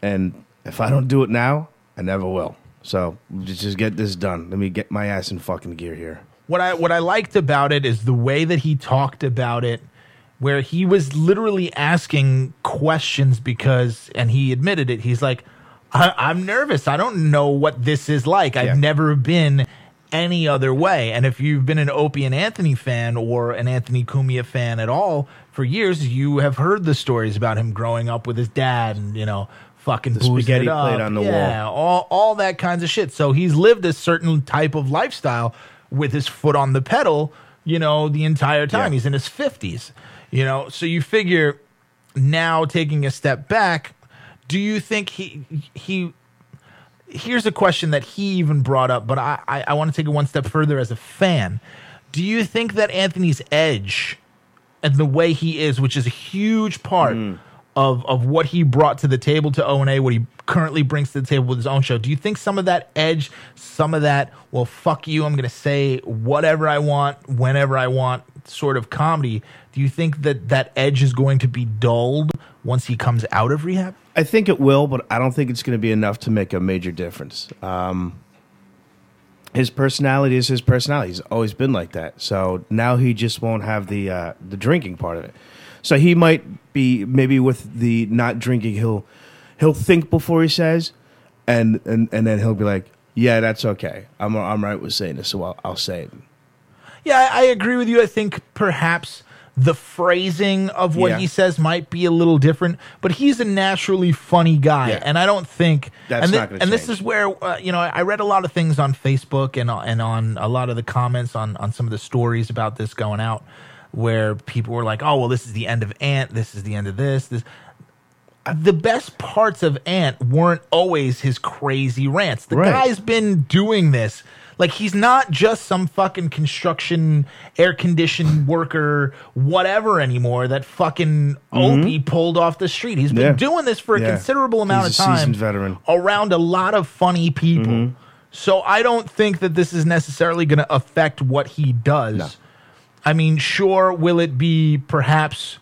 and if I don't do it now, I never will. So just get this done. Let me get my ass in fucking gear here. what I what I liked about it is the way that he talked about it, where he was literally asking questions because, and he admitted it. He's like, I, "I'm nervous. I don't know what this is like. I've Yeah. never been." Any other way, and if you've been an Opie and Anthony fan or an Anthony Cumia fan at all for years, you have heard the stories about him growing up with his dad, and you know, fucking boozing spaghetti plate on the wall. yeah, all all that kinds of shit. So he's lived a certain type of lifestyle with his foot on the pedal, you know, the entire time. Yeah. He's in his fifties, you know. So you figure now taking a step back, do you think he he? Here's a question that he even brought up, but I, I, I want to take it one step further as a fan. Do you think that Anthony's edge and the way he is, which is a huge part mm. Of of what he brought to the table to O and A, what he currently brings to the table with his own show. Do you think some of that edge, some of that, well, fuck you, I'm going to say whatever I want, whenever I want, sort of comedy? Do you think that that edge is going to be dulled once he comes out of rehab? I think it will, but I don't think it's going to be enough to make a major difference. Um, his personality is his personality. He's always been like that. So now he just won't have the uh, the drinking part of it. So he might be maybe with the not drinking. He'll he'll think before he says, and and and then he'll be like, "Yeah, that's okay. I'm I'm right with saying this, so I'll, I'll say it." Yeah, I, I agree with you. I think perhaps the phrasing of what Yeah. he says might be a little different, but he's a naturally funny guy, Yeah. and I don't think That's and thi- not gonna and this is where uh, you know I read a lot of things on Facebook and and on a lot of the comments on on some of the stories about this going out, where people were like, "Oh, well, this is the end of Ant. This is the end of this. This." The best parts of Ant weren't always his crazy rants. The Right. guy's been doing this. Like he's not just some fucking construction air conditioned *laughs* worker, whatever anymore that fucking Opie pulled off the street. He's been Mm-hmm. Yeah. doing this for a Yeah. considerable amount He's of time seasoned veteran. Mm-hmm. around a lot of funny people. So I don't think that this is necessarily going to affect what he does. No. I mean, sure, will it be perhaps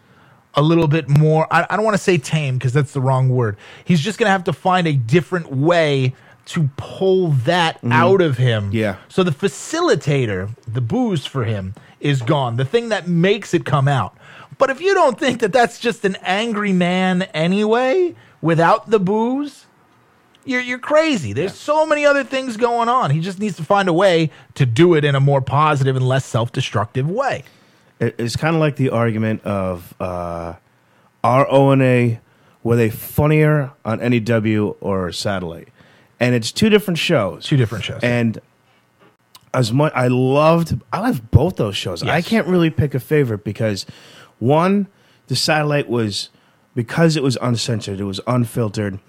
a little bit more. I, I don't want to say tame because that's the wrong word. He's just going to have to find a different way to pull that mm. out of him. Yeah. So the facilitator, the booze for him, is gone. The thing that makes it come out. But if you don't think that that's just an angry man anyway, without the booze, you're you're crazy. There's so many other things going on. He just needs to find a way to do it in a more positive and less self-destructive way. It's kind of like the argument of uh, are O and A were they funnier on NEW or satellite? And it's two different shows. Two different shows. And as much I loved, I loved both those shows. I can't really pick a favorite because one, the satellite was because it was uncensored, it was unfiltered.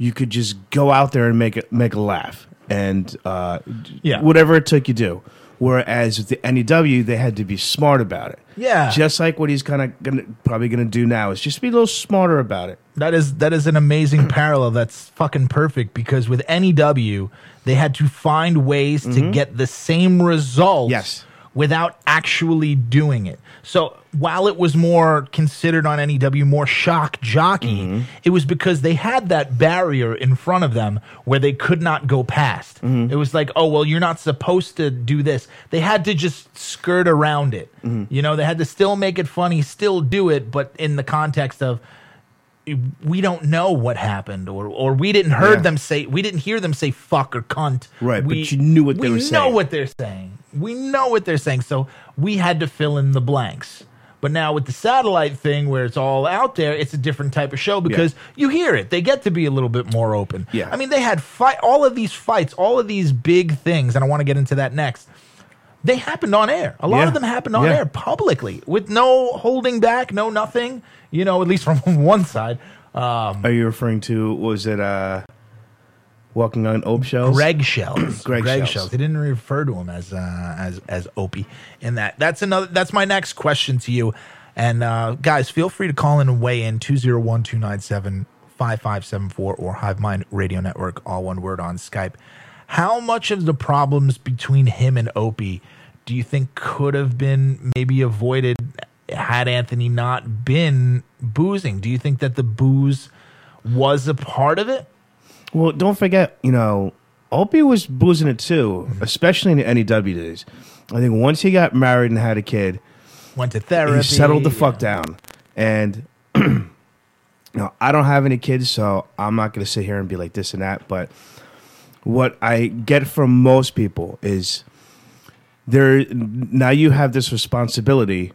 You could just go out there and make it make a laugh, and uh, Yeah. whatever it took you do. Whereas with the NEW, they had to be smart about it. Yeah. just like what he's kind of gonna probably gonna do now is just be a little smarter about it. That is that is an amazing *clears throat* parallel. That's fucking perfect because with NEW, they had to find ways to get the same results Yes. without actually doing it. So while it was more considered on NEW more shock jockey, mm-hmm. it was because they had that barrier in front of them where they could not go past. Mm-hmm. It was like, oh well, you're not supposed to do this. They had to just skirt around it. Mm-hmm. You know, they had to still make it funny, still do it, but in the context of we don't know what happened or or we didn't heard Yeah. them say we didn't hear them say fuck or cunt Right, but you knew what they were saying. we know what they're saying we know what they're saying so we had to fill in the blanks but now with the satellite thing where it's all out there it's a different type of show because you hear it they get to be a little bit more open Yeah. i mean they had fight all of these fights all of these big things and i want to get into that next they happened on air. A lot Yeah. of them happened on Yeah. air publicly with no holding back, no nothing. You know, at least from *laughs* one side. Um, Are you referring to was it uh, walking on Ope shells? Greg Shells. *clears throat* Greg Shells. They didn't refer to him as uh, as as Opie in that. That's another. That's my next question to you. And uh, guys, feel free to call in and weigh in 201-297-5574 or Hive Mind Radio Network, all one word on Skype. How much of the problems between him and Opie do you think could have been maybe avoided had Anthony not been boozing? Do you think that the booze was a part of it? Well, don't forget, you know, Opie was boozing it too, mm-hmm. especially in the NEW days. I think once he got married and had a kid, Went to therapy. he settled the fuck down. And *clears throat* you know, I don't have any kids, so I'm not going to sit here and be like this and that. But what I get from most people is there now you have this responsibility,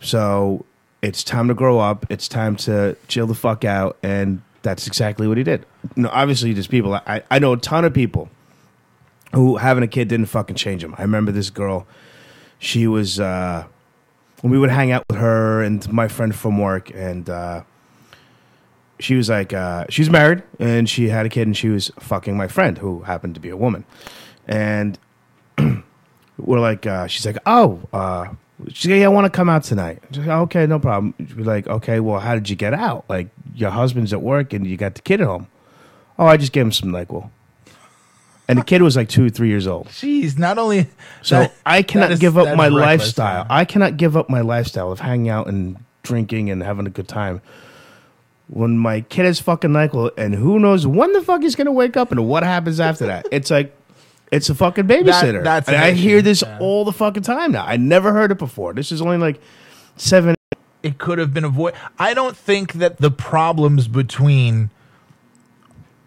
so it's time to grow up. It's time to chill the fuck out, and that's exactly what he did. Know, obviously, there's people. I, I know a ton of people who having a kid didn't fucking change them. I remember this girl. She was uh, we would hang out with her and my friend from work, and uh, she was like, uh, she's married and she had a kid, and she was fucking my friend who happened to be a woman, and *clears throat* we're like, uh, she's like, oh, uh, she's like, yeah, I want to come out tonight. Like, okay, no problem. We're like, okay, well, how did you get out? Like, your husband's at work and you got the kid at home. Oh, I just gave him some Nyquil. And the kid was like two, three years old. Jeez, not only So that- I cannot that is- give up my lifestyle. I cannot give up my lifestyle of hanging out and drinking and having a good time. When my kid is fucking Nyquil, and who knows when the fuck he's gonna wake up and what happens after that? It's like, it's a fucking babysitter. that's and I hear this yeah. all the fucking time now. I never heard it before. This is only like seven. It could have been avoided. I don't think that the problems between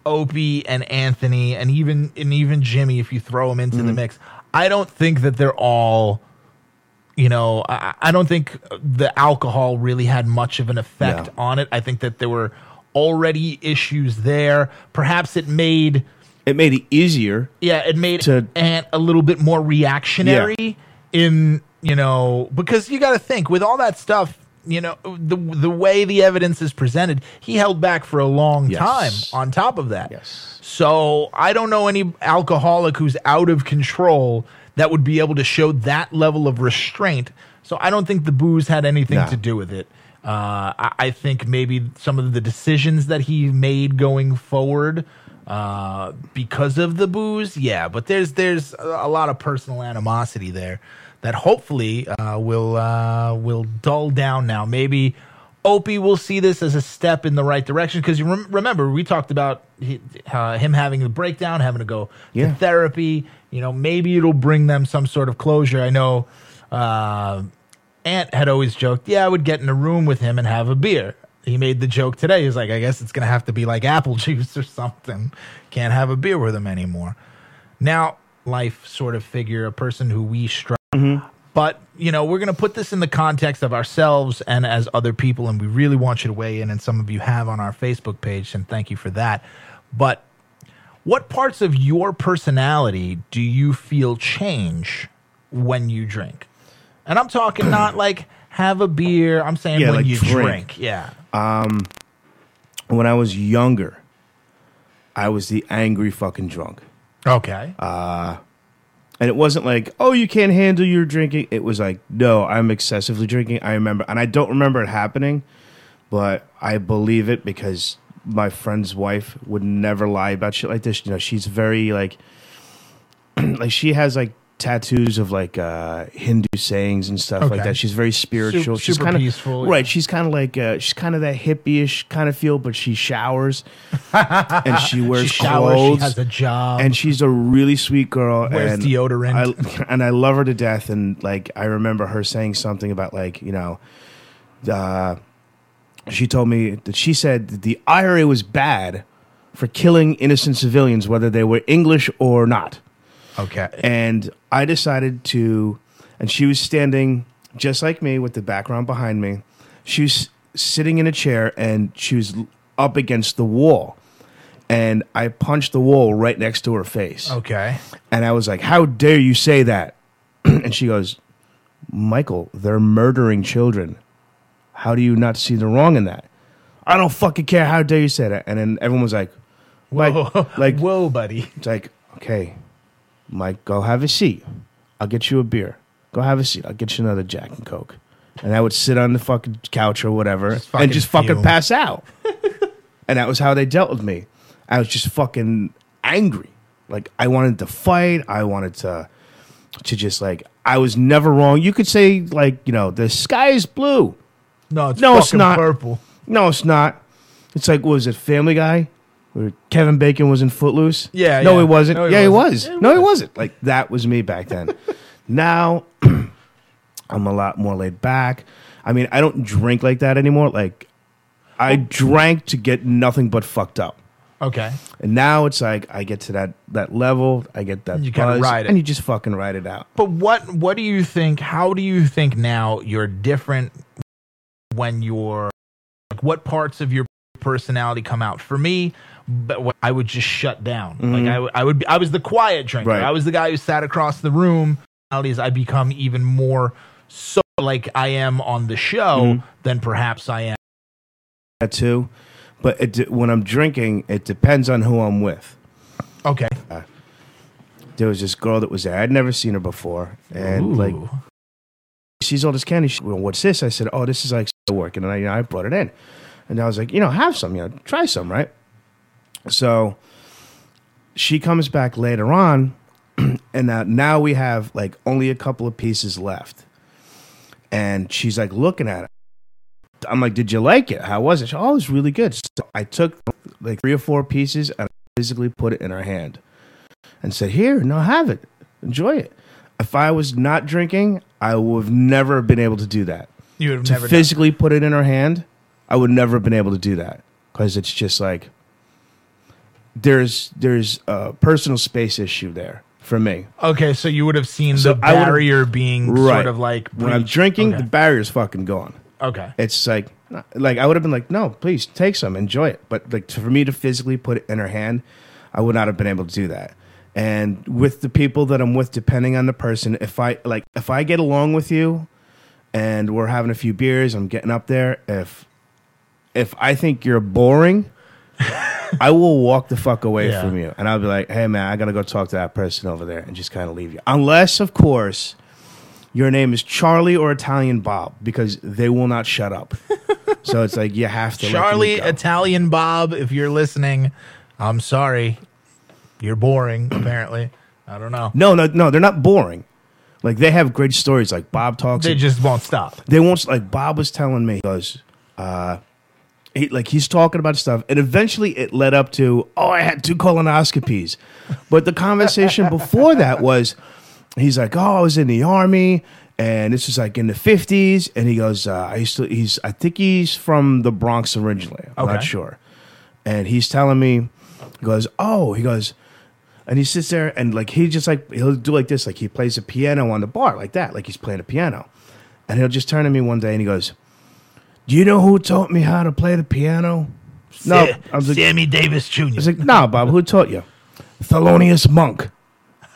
Opie and Anthony and even and even Jimmy, if you throw them into the mm-hmm. mix, I don't think that they're all. You know, I, I don't think the alcohol really had much of an effect No. on it. I think that there were already issues there. Perhaps it made It made it easier. yeah, it made to- Ant a little bit more reactionary in you know because you got to think with all that stuff. You know the the way the evidence is presented, he held back for a long Yes. time. On top of that, Yes. So I don't know any alcoholic who's out of control that would be able to show that level of restraint. So I don't think the booze had anything No. to do with it. Uh, I, I think maybe some of the decisions that he made going forward uh, because of the booze, yeah. But there's there's a a lot of personal animosity there that hopefully uh, will uh, will dull down now. Maybe Opie will see this as a step in the right direction because you rem- remember we talked about he, uh, him having a breakdown, having to go Yeah. to therapy. You know, maybe it'll bring them some sort of closure. I know uh, Ant had always joked, "Yeah, I would get in a room with him and have a beer." He made the joke today. He's like, "I guess it's gonna have to be like apple *laughs* juice or something. Can't have a beer with him anymore." Now, life sort of figure, a person who we strive but you know we're going to put this in the context of ourselves and as other people and we really want you to weigh in and some of you have on our facebook page and thank you for that but what parts of your personality do you feel change when you drink and i'm talking not *clears throat* like have a beer i'm saying Yeah, when like you drink. drink yeah um, When I was younger, I was the angry fucking drunk. okay uh, And it wasn't like, oh, you can't handle your drinking. It was like, no, I'm excessively drinking. I remember, and I don't remember it happening, but I believe it because my friend's wife would never lie about shit like this. You know, she's very like, *clears throat* like she has like tattoos of like uh Hindu sayings and stuff like that. She's very spiritual. she's super kind of peaceful, yeah. right. She's kind of like uh, she's kind of that hippie-ish kind of feel, but she showers *laughs* and she wears she showers clothes she has a job and she's a really sweet girl. Wears and deodorant. I, and I love her to death. And like, I remember her saying something about like, you know, uh, she told me that she said that the IRA was bad for killing innocent civilians, whether they were English or not. okay And I decided to, and she was standing just like me with the background behind me. She was sitting in a chair and she was up against the wall. And I punched the wall right next to her face. okay And I was like, How dare you say that? *clears throat* and she goes, Michael, they're murdering children. How do you not see the wrong in that? I don't fucking care. How dare you say that? And then everyone was like, like, whoa like *laughs* whoa buddy it's like, okay, Mike, go have a seat. I'll get you a beer. Go have a seat. I'll get you another Jack and Coke. And I would sit on the fucking couch or whatever Just fucking and just fucking fume. pass out. and that was how they dealt with me. I was just fucking angry. Like I wanted to fight. I wanted to to just like I was never wrong. You could say like, you know, the sky is blue. no it's No, it's not. purple No, it's not. It's like what was it Family Guy? Where Kevin Bacon was in Footloose? Yeah, No, yeah. he wasn't. No, he yeah, he wasn't. was. Yeah, no, he was. wasn't. Like that was me back then. *laughs* now *clears throat* I'm a lot more laid back. I mean, I don't drink like that anymore. Like I oh. drank to get nothing but fucked up. okay And now it's like I get to that that level, I get that You kinda buzz, ride it. and you just fucking ride it out. But what what do you think? How do you think now you're different when you're like what parts of your personality come out? For me, but I would just shut down. Like mm-hmm. I, would- I would be, I was the quiet drinker. Right. I was the guy who sat across the room. Nowadays, I become even more so like I am on the show mm-hmm. than perhaps I am. That too. But it, when I'm drinking, it depends on who I'm with. Okay. Uh, there was this girl that was there. I'd never seen her before, and like Ooh. she sees all this candy. She, well, what's this? I said, oh, this is like working, and I, you know, I brought it in, and I was like, you know, have some, you know, try some, right? So she comes back later on, *clears throat* and now, now we have like only a couple of pieces left, and she's like looking at it. I'm like, did you like it? How was it? She, oh, it was really good. So I took like three or four pieces and I physically put it in her hand and said, Here, now have it. Enjoy it. If I was not drinking, I would have never been able to do that. You would have To never physically put it in her hand, I would never have been able to do that because it's just like there's there's a personal space issue there for me. Okay, so you would have seen So the I barrier being Right. sort of like When I'm drinking, Okay. the barrier's fucking gone. okay. It's like like I would have been like, no, please take some, enjoy it. But like for me to physically put it in her hand, I would not have been able to do that. And with the people that I'm with, depending on the person, if I like if I get along with you, and we're having a few beers, I'm getting up there. If if I think you're boring, I will walk the fuck away Yeah. from you, and I'll be like, hey man, I gotta go talk to that person over there, and just kind of leave you. Unless, of course your name is Charlie or Italian Bob because they will not shut up. *laughs* so it's like you have to Charlie. Italian Bob, if you're listening, I'm sorry. You're boring, *clears throat* apparently. I don't know. no, no, no, they're not boring. Like they have great stories. Like Bob talks. They just won't stop. they won't like Bob was telling me. He goes, uh, he, like he's talking about stuff, and eventually it led up to, oh, I had two colonoscopies. But the conversation *laughs* before that was, he's like, oh, I was in the army, and this was like in the fifties, and he goes, uh, I used to, he's, I think he's from the Bronx originally. I'm not sure, and he's telling me, he goes, oh, he goes. And he sits there and like he just like he'll do like this, like he plays a piano on the bar like that, like he's playing a piano. And he'll just turn to me one day and he goes, Do you know who taught me how to play the piano? No. Sa- I was like, Sammy Davis Jr. I was like, no, Bob, who taught you? Thelonious Monk.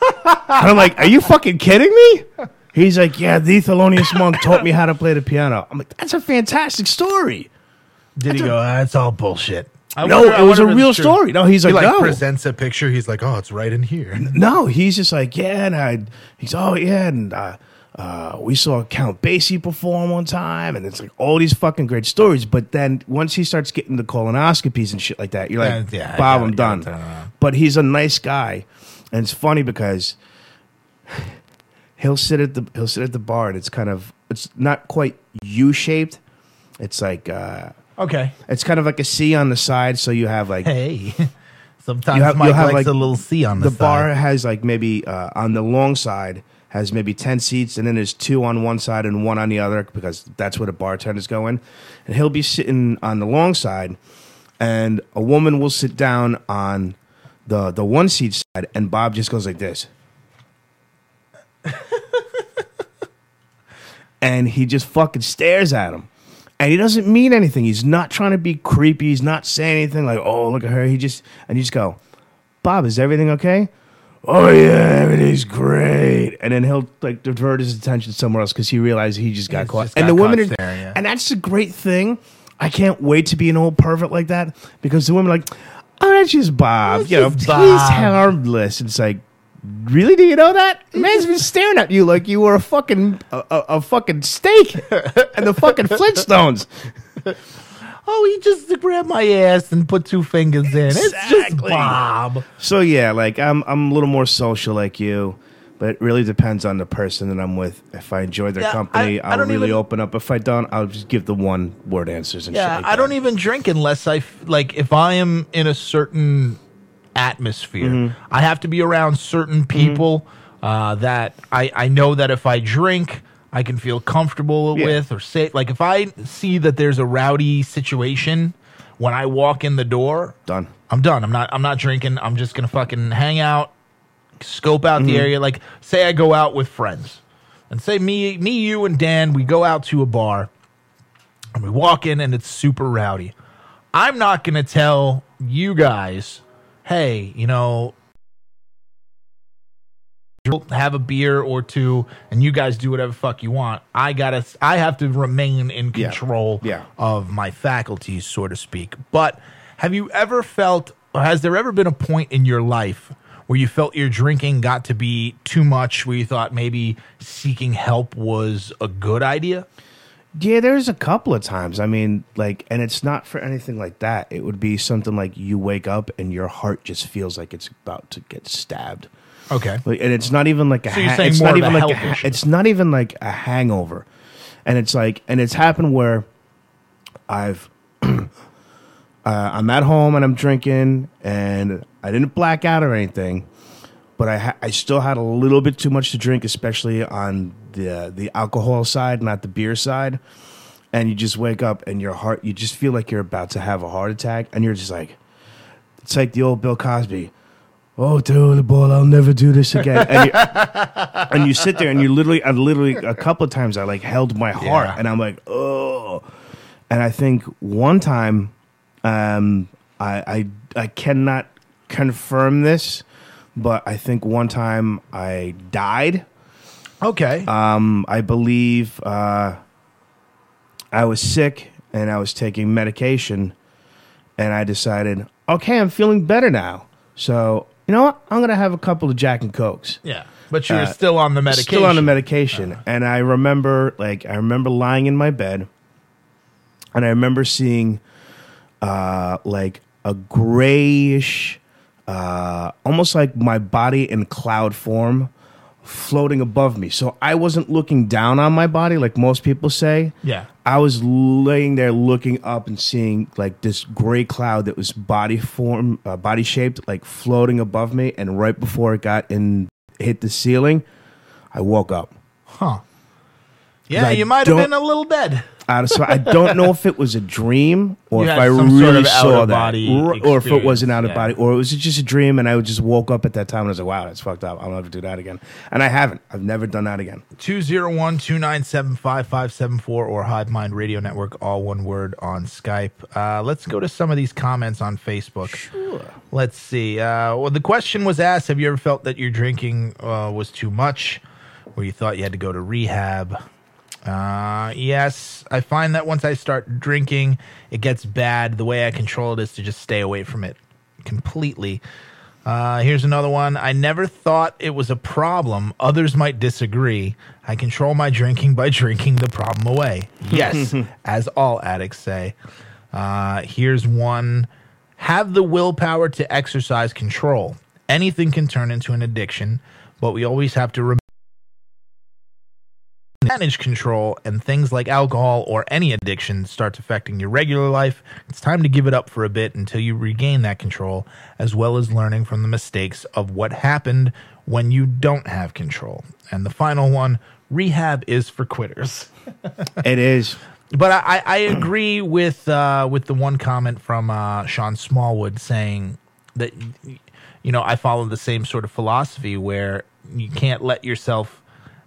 *laughs* and I'm like, Are you fucking kidding me? He's like, Yeah, the Thelonious Monk taught me how to play the piano. I'm like, That's a fantastic story. Did he go? That's all bullshit. I No, wonder- it was a real story. No, he's He like, like no. presents a picture. He's like, oh, it's right in here. No, he's just like, yeah, and I, he's, oh, yeah, and uh, uh, we saw Count Basie perform one time, and it's like all these fucking great stories. But then once he starts getting the colonoscopies and shit like that, you're like, Yeah, yeah, Bob, I'm done. got it, got it. But he's a nice guy, and it's funny because he'll sit at the he'll sit at the bar, and it's kind of it's not quite U shaped. It's like uh, Okay. it's kind of like a C on the side, so you have like Hey. *laughs* Sometimes You have- Mike have, likes like, a little C on the, the bar has like maybe uh, on the long side has maybe 10 seats and then there's two on one side and one on the other because that's where the bartender's going and he'll be sitting on the long side and a woman will sit down on the the one seat side and bob just goes like this. *laughs* And he just fucking stares at him. And he doesn't mean anything. He's not trying to be creepy. He's not saying anything like oh look at her. He just and you just go bob is everything okay oh yeah everything's great and then he'll like divert his attention somewhere else because he realizes he just got He's caught just and got the women caught are, staring, yeah. and that's a great thing i can't wait to be an old pervert like that because the women are like oh that's just bob That's you know just he's Bob." harmless it's like Really? Do you know that? Man's been staring at you like you were a fucking a, a, a fucking steak *laughs* and the fucking *laughs* Flintstones. Oh, he just grabbed my ass and put two fingers in. It's just Exactly. Bob. So yeah, like I'm I'm a little more social like you, but it really depends on the person that I'm with. If I enjoy their Yeah, company, I- I I'll don't really even- open up. If I don't, I'll just give the one word answers and Yeah, shit. Like I don't that. even drink unless I f- like if I am in a certain atmosphere. Mm-hmm. I have to be around certain people uh, that I I know that if I drink, I can feel comfortable Yeah. with or safe. Like if I see that there's a rowdy situation when I walk in the door, Done. I'm done. I'm not. I'm not drinking. I'm just gonna fucking hang out, scope out the mm-hmm. area. Like, say I go out with friends, and say me, me, you, and Dan, we go out to a bar, and we walk in, and it's super rowdy. I'm not gonna tell you guys, hey, you know, have a beer or two, and you guys do whatever fuck you want. I gotta. I have to remain in Yeah. control Yeah. of my faculties, so to speak. But have you ever felt, or has there ever been a point in your life where you felt your drinking got to be too much, where you thought maybe seeking help was a good idea? Yeah, there's a couple of times. I mean, like, and it's not for anything like that. It would be something like you wake up and your heart just feels like it's about to get stabbed. Okay. Like, and it's not even like a. So you're ha- it's more not even like a. ha- It's not even like a hangover, and it's like, and it's happened where I've. *clears throat* uh, I'm at home and I'm drinking, and I didn't black out or anything, but I ha- I still had a little bit too much to drink, especially on the the alcohol side, not the beer side. And you just wake up and your heart, you just feel like you're about to have a heart attack, and you're just like, it's like the old Bill Cosby. Oh, the ball! I'll never do this again. And you, *laughs* and you sit there and you literally, I literally, a couple of times I like held my heart Yeah. and I'm like, oh. And I think one time, um, I, I, I cannot confirm this, but I think one time I died. Okay. Um, I believe uh, I was sick and I was taking medication, and I decided, okay, I'm feeling better now. So you know what? I'm gonna have a couple of Jack and Cokes. yeah. But you were uh, still on the medication. Still on the medication, and I remember, like, I remember lying in my bed, and I remember seeing, uh, like a grayish, uh, almost like my body in cloud form, floating above me. So I wasn't looking down on my body like most people say. Yeah. I was laying there looking up and seeing like this gray cloud that was body form, uh, body shaped, like floating above me. And right before it got in, hit the ceiling, I woke up. Huh. Yeah, you might have been a little dead. Uh, so I don't know if it was a dream or You if I really sort of saw that, or, or if it was an experience, out of yeah. body, or it was just a dream, and I just woke up at that time and I was like, "Wow, that's fucked up. I'll never do that again." And I haven't. I've never done that again. 201 297 5574 or Hive Mind Radio Network, all one word on Skype. Uh, let's go to some of these comments on Facebook. Sure. Let's see. Uh, well, the question was asked Have you ever felt that your drinking uh, was too much, or you thought you had to go to rehab? Uh, yes, I find that once I start drinking, it gets bad. The way I control it is to just stay away from it completely. Uh, here's another one. I never thought it was a problem. Others might disagree. I control my drinking by *laughs* drinking the problem away. Yes, *laughs* as all addicts say. Uh, here's one. Have the willpower to exercise control. Anything can turn into an addiction, but we always have to remember manage control and things like alcohol or any addiction starts affecting your regular life, it's time to give it up for a bit until you regain that control, as well as learning from the mistakes of what happened when you don't have control. And the final one rehab is for quitters. *laughs* It is. But I, I agree *clears throat* with uh, with the one comment from uh, Sean Smallwood saying that you know I follow the same sort of philosophy where you can't let yourself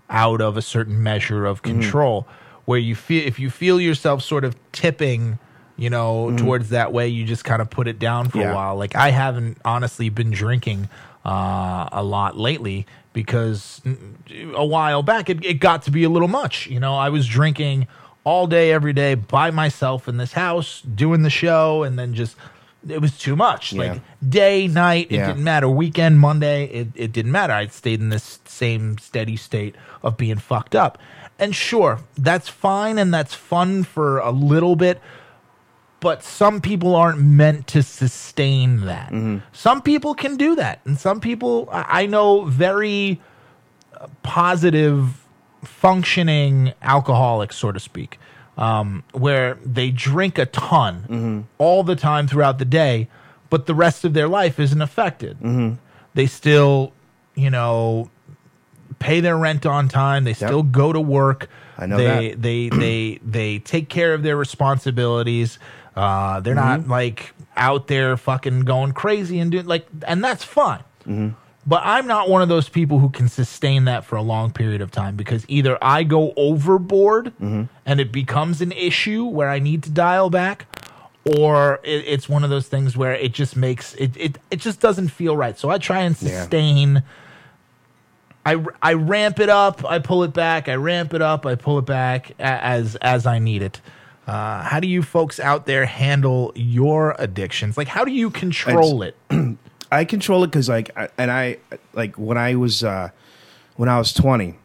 out of a certain measure of control. Where you feel if you feel yourself sort of tipping, you know, towards that way, you just kind of put it down for Yeah. a while. Like I haven't honestly been drinking uh, a lot lately because mm, a while back it, it got to be a little much. You know, I was drinking all day, every day by myself in this house, doing the show, and then just it was too much. Yeah. Like day, night, it Yeah. didn't matter. Weekend, Monday, it, it didn't matter. I stayed in this same steady state of being fucked up. And sure, that's fine and that's fun for a little bit, but some people aren't meant to sustain that. Some people can do that, and some people I I know very uh, positive, functioning alcoholics, so to speak, um, where they drink a ton all the time throughout the day, but the rest of their life isn't affected. They still, you know, pay their rent on time. They still go to work. I know they, that. They *clears throat* they they take care of their responsibilities. Uh, they're Mm-hmm. not like out there fucking going crazy and doing like, and that's fine. But I'm not one of those people who can sustain that for a long period of time because either I go overboard Mm-hmm. and it becomes an issue where I need to dial back, or it, it's one of those things where it just makes it, it it just doesn't feel right. So I try and Yeah. sustain. I, I ramp it up, I pull it back, I ramp it up, I pull it back as as I need it. Uh, how do you folks out there handle your addictions? Like, how do you control it? *clears throat* I control it because like, I, and I like when I was uh, when I was twenty,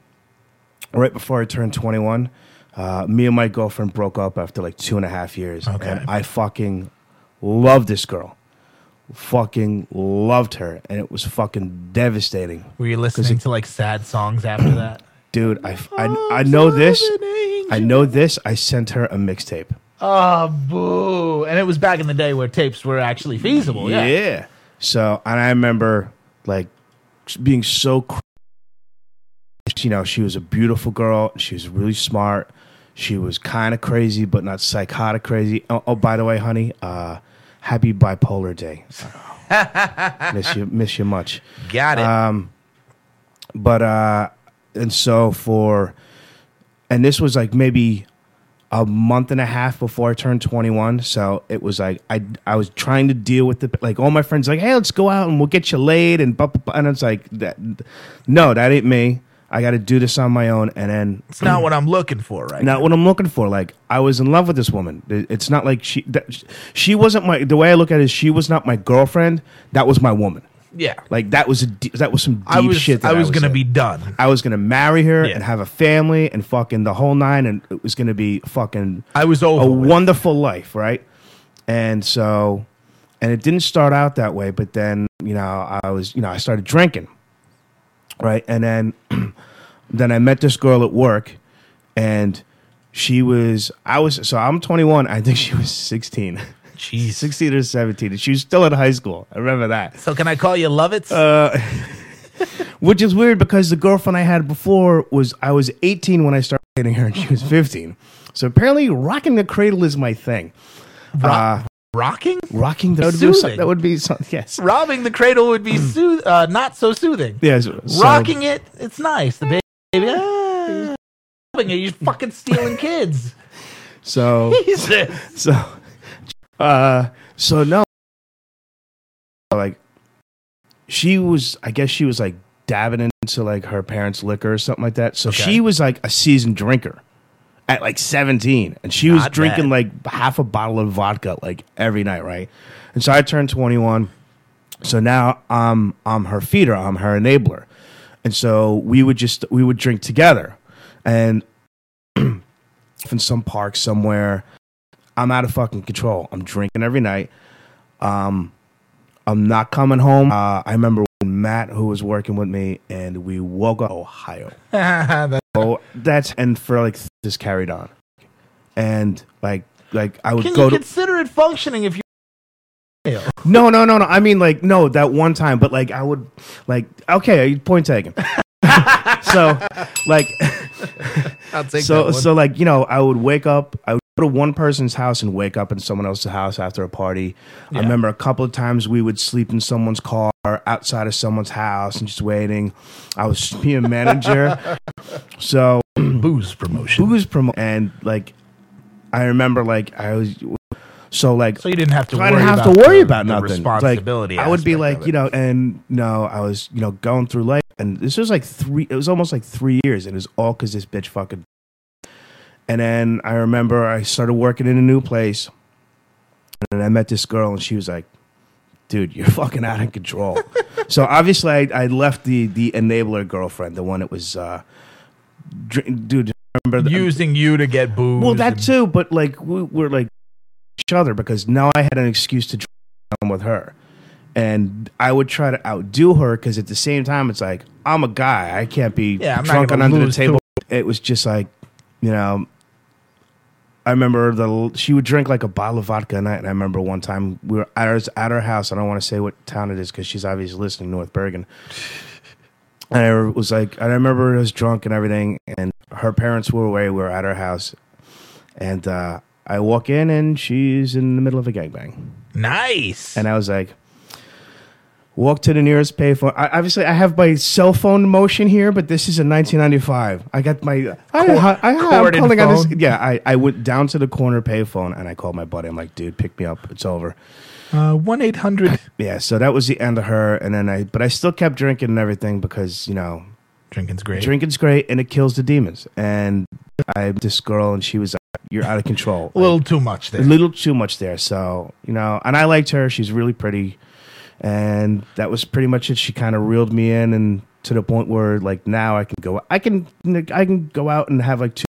right before I turned twenty one. Uh, me and my girlfriend broke up after like two and a half years. Okay. And I fucking loved this girl. Fucking loved her. And it was fucking devastating. Were you listening to like sad songs after that? *clears throat* Dude, I, I, I know this. I know this. I sent her a mixtape. Oh, boo! And it was back in the day where tapes were actually feasible. Yeah. Yeah. So, and I remember like being so, cr- you know, she was a beautiful girl. She was really smart. She was kind of crazy, but not psychotic crazy. Oh, oh, by the way, honey, uh, happy bipolar day. *laughs* miss you, miss you much. Got it. Um, but uh, and so for, and this was like maybe a month and a half before I turned 21. So it was like I I was trying to deal with the like all my friends like, hey, let's go out and we'll get you laid and blah, blah, blah. and it's like that. No, that ain't me. I got to do this on my own. And then it's not what I'm looking for right not now. what I'm looking for. Like I was in love with this woman. It's not like she that, she wasn't my. The way I look at it is she was not my girlfriend. That was my woman. Yeah. Like that was a de- that was some deep I was shit. That I was gonna in. be done. I was gonna marry her Yeah. and have a family and fucking the whole nine, and it was gonna be fucking I was over. a with. wonderful life, right? And so, and it didn't start out that way, but then you know I was you know I started drinking, right? And then *clears throat* then I met this girl at work, and she was I was so I'm 21. I think she was 16. *laughs* Jeez. 16 or 17. And she was still in high school. I remember that. So can I call you Lovitz? Uh, *laughs* which is weird because the girlfriend I had before was I was 18 when I started dating her and she was 15. So apparently rocking the cradle is my thing. Uh, Rocking? rocking the that would, Soothing. that would be some, *laughs* yes. Robbing the cradle would be sooth- uh, not so soothing. Yes. so- Rocking it, it's nice. The baby, ah, robbing it, you're fucking stealing kids. So *laughs* Jesus. so uh so no like she was i guess she was like dabbing into like her parents liquor or something like that. So Okay. she was like a seasoned drinker at like 17 and she was drinking bad. like half a bottle of vodka like every night right? And so i turned 21 so now i'm i'm her feeder i'm her enabler. And so we would just we would drink together. And *clears throat* in some park somewhere I'm out of fucking control. I'm drinking every night. Um, I'm not coming home. Uh, I remember when Matt, who was working with me, and we woke up Ohio. *laughs* That- Oh, that's and for like this carried on, and like like I would Can go you to consider it functioning if you *laughs* no no no no. I mean like no that one time, but like I would like okay point taken. *laughs* so like I'll take so so like you know I would wake up I would go to one person's house and wake up in someone else's house after a party i remember a couple of times we would sleep in someone's car outside of someone's house and just waiting i was *laughs* being a manager so *clears throat* booze promotion. booze promotion, and like i remember like i was so like So you didn't have to I worry didn't have about to worry the- about the nothing. responsibility Like, I would be like, you know, and no, I was, you know, going through life, and this was like three. It was almost like three years, and it was all because this bitch fucking. And then I remember I started working in a new place, and I met this girl, and she was like, "Dude, you're *laughs* fucking out of control." *laughs* so obviously, I, I left the the enabler girlfriend, the one that was, uh, drink, dude. Remember the, using you to get booze. well, that and- too, but like we were like each other because now I had an excuse to drink with her, and I would try to outdo her because at the same time it's like I'm a guy, I can't be Yeah, drunk gonna under the table. It was just like, you know. I remember the she would drink like a bottle of vodka a night, and I remember one time we were at her, at her house. I don't want to say what town it is because she's obviously listening, North Bergen. And I was like, and I remember I was drunk and everything, and her parents were away. We were at her house, and uh, I walk in, and she's in the middle of a gangbang. Nice. And I was like, walk to the nearest payphone. I, obviously, I have my cell phone motion here, but this is a 1995. I got my. I, I, I, I'm calling on this. Yeah, I, I went down to the corner payphone and I called my buddy. I'm like, dude, pick me up. It's over. Uh, one eight hundred. *laughs* Yeah, so that was the end of her. And then I, but I still kept drinking and everything because, you know, Drinking's great. drinking's great and it kills the demons. And I this girl and she was, like, you're out of control. A little too much there. a little too much there. So, you know, and I liked her. She's really pretty. And that was pretty much it. She kind of reeled me in and to the point where like now I can go I can I can go out and have like two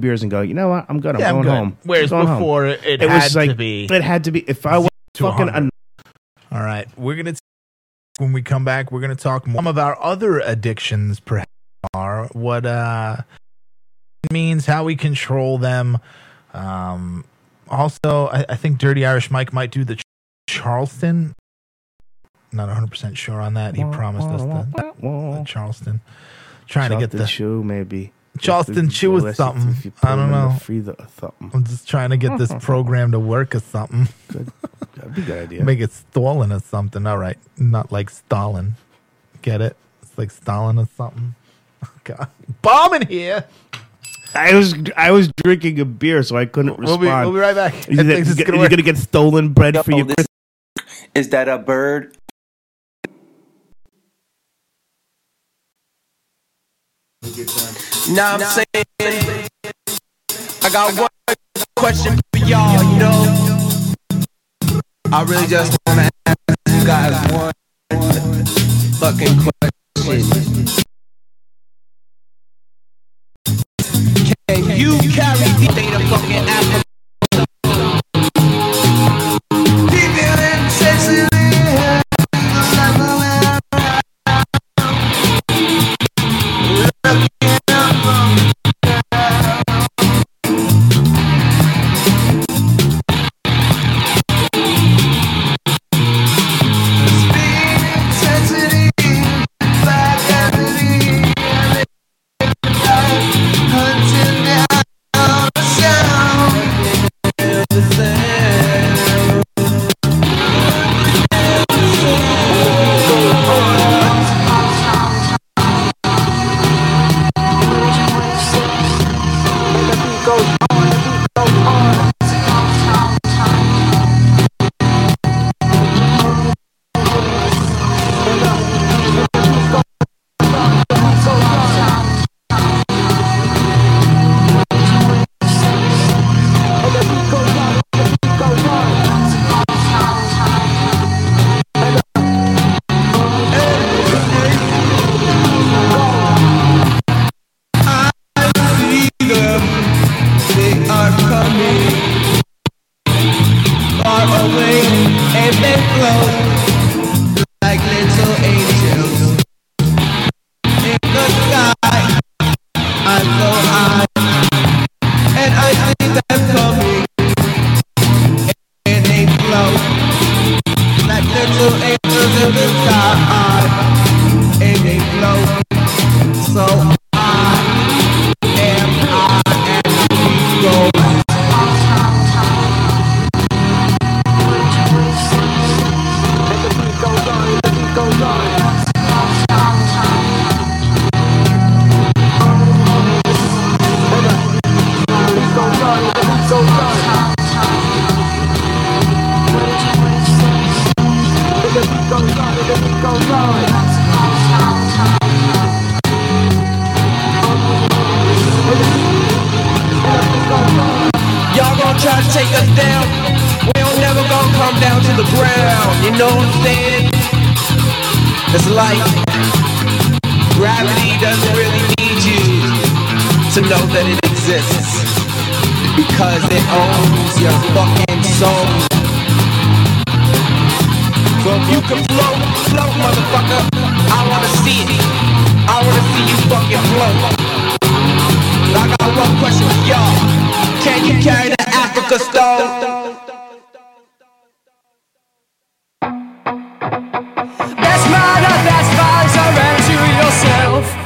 beers and go, you know what? I'm good. I'm Yeah, going good. home. Whereas going before it, it, it had was like to be. it had to be if I was fucking 100. All right, we're gonna. T- when we come back, we're gonna talk more. Some of our other addictions, perhaps, are what uh means, how we control them. Um, also, I, I think Dirty Irish Mike might do the Ch- Charleston. Not 100 percent sure on that. He promised us the, the Charleston. Trying to get the. shoe maybe. Charleston If you chew with something. if you I don't them the know. freezer or uh, something. I'm just trying to get this *laughs* program to work or something. That'd be a good idea. Make it Stalin or something. All right. Not like Stalin. Get it? It's like Stalin or something. *laughs* Oh, God. Bomb in here. I was I was drinking a beer, so I couldn't We'll respond. be, we'll be right back. You're, think this you're gonna gonna, get stolen bread for Yo, your this- Is that a bird? Now I'm saying, I got one question for y'all, you know. I really just wanna ask you guys one fucking question. Can you carry the of fucking Africa? You can float, float, motherfucker. I wanna see it. I wanna see you fucking float. I got one question for y'all. Can you carry the Africa stone? Best mother, best father, surrender yourself.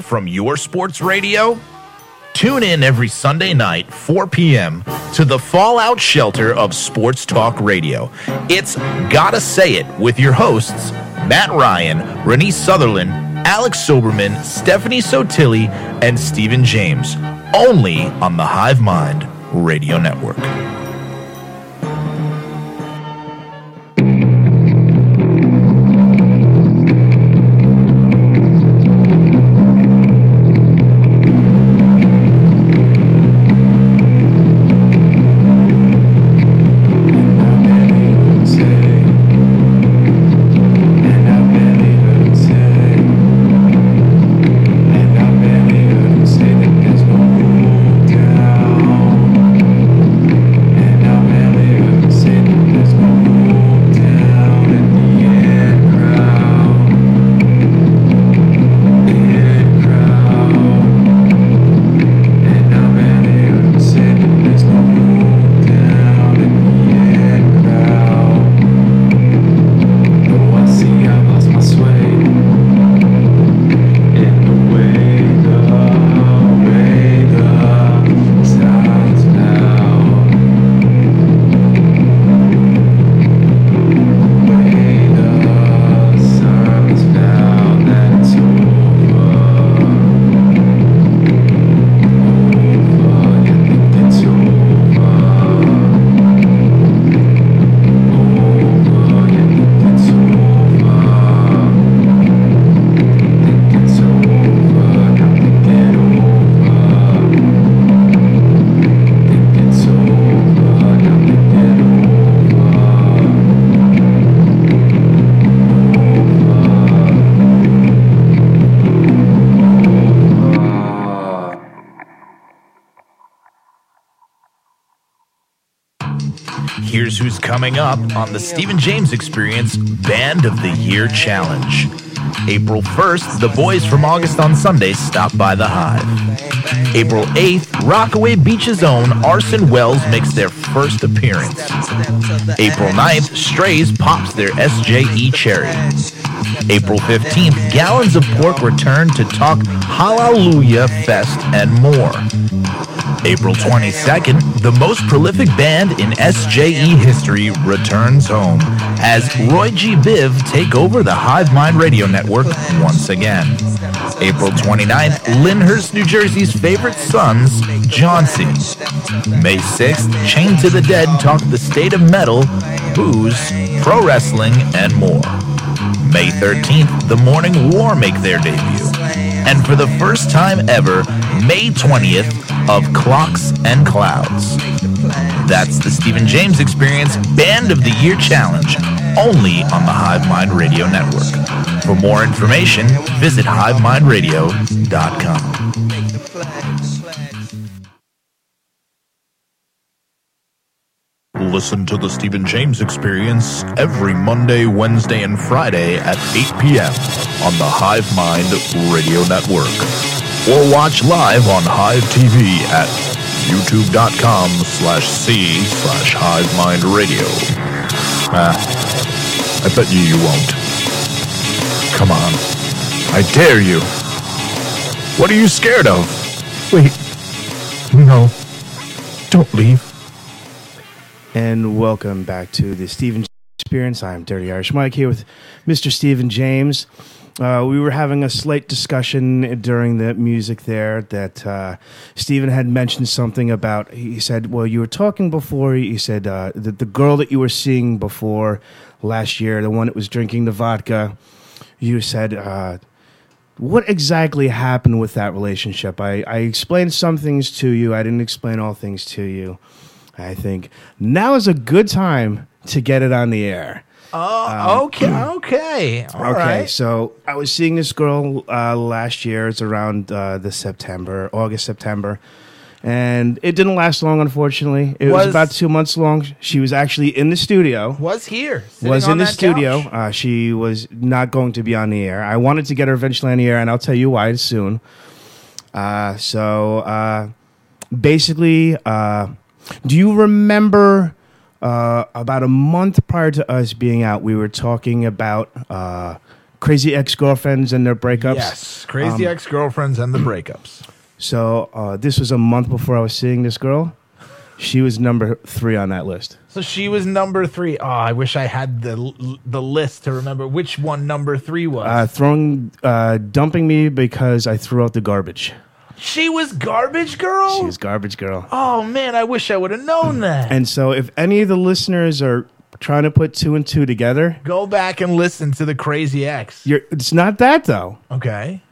From your sports radio? Tune in every Sunday night, 4 p.m., to the Fallout Shelter of Sports Talk Radio. It's Gotta Say It with your hosts, Matt Ryan, Renee Sutherland, Alex Soberman, Stephanie Sotilli, and Stephen James, only on the Hive Mind Radio Network. Coming up on the Stephen James Experience Band of the Year Challenge. April 1st, the boys from August on Sunday stop by the Hive. April 8th, Rockaway Beach's own Arson Wells makes their first appearance. April 9th, Strays pops their SJE cherry. April 15th, Gallons of Pork return to talk Hallelujah Fest and more. April 22nd, the most prolific band in SJE history returns home as Roy G. Biv take over the Hive Mind Radio Network once again. April 29th, Lyndhurst, New Jersey's favorite sons, Johnsy. May 6th, Chained to the Dead talk the state of metal, booze, pro wrestling, and more. May 13th, The Morning War make their debut. And for the first time ever, May 20th, of Clocks and Clouds. That's the Stephen James Experience Band of the Year Challenge, only on the Hive Mind Radio Network. For more information, visit hivemindradio.com. Listen to the Stephen James Experience every Monday, Wednesday, and Friday at 8 p.m. on the Hive Mind Radio Network. Or watch live on Hive TV at youtube.com slash c slash Hive Mind Radio. Ah, I bet you you won't. Come on. I dare you. What are you scared of? Wait. No. Don't leave. And welcome back to the Stephen Experience. I'm Dirty Irish Mike here with Mr. Stephen James. Uh, we were having a slight discussion during the music there that uh, Stephen had mentioned something about. He said, Well, you were talking before, he said, uh, the, the girl that you were seeing before last year, the one that was drinking the vodka, you said, uh, what exactly happened with that relationship? I, I explained some things to you. I didn't explain all things to you. I think now is a good time to get it on the air. Oh, okay, okay. All okay, right. so I was seeing this girl uh, last year. It's around uh, the September, August, September. And it didn't last long, unfortunately. It was, Was- about two months long. She was actually in the studio. Was here. was in the studio. Uh, she was not going to be on the air. I wanted to get her eventually on the air, and I'll tell you why soon. Uh, so uh, basically, uh, do you remember uh, about a month prior to us being out, we were talking about uh, crazy ex girlfriends and their breakups? Yes, crazy Um, ex girlfriends and the breakups. So uh, this was a month before I was seeing this girl. She was number three on that list. So she was number three. Oh, I wish I had the the list to remember which one number three was. Uh, throwing, uh, dumping me because I threw out the garbage. She was garbage girl. She was garbage girl. oh man, I wish I would have known *clears throat* that. And so, if any of the listeners are trying to put two and two together, Go back and listen to the crazy X. you're, it's not that though. Okay.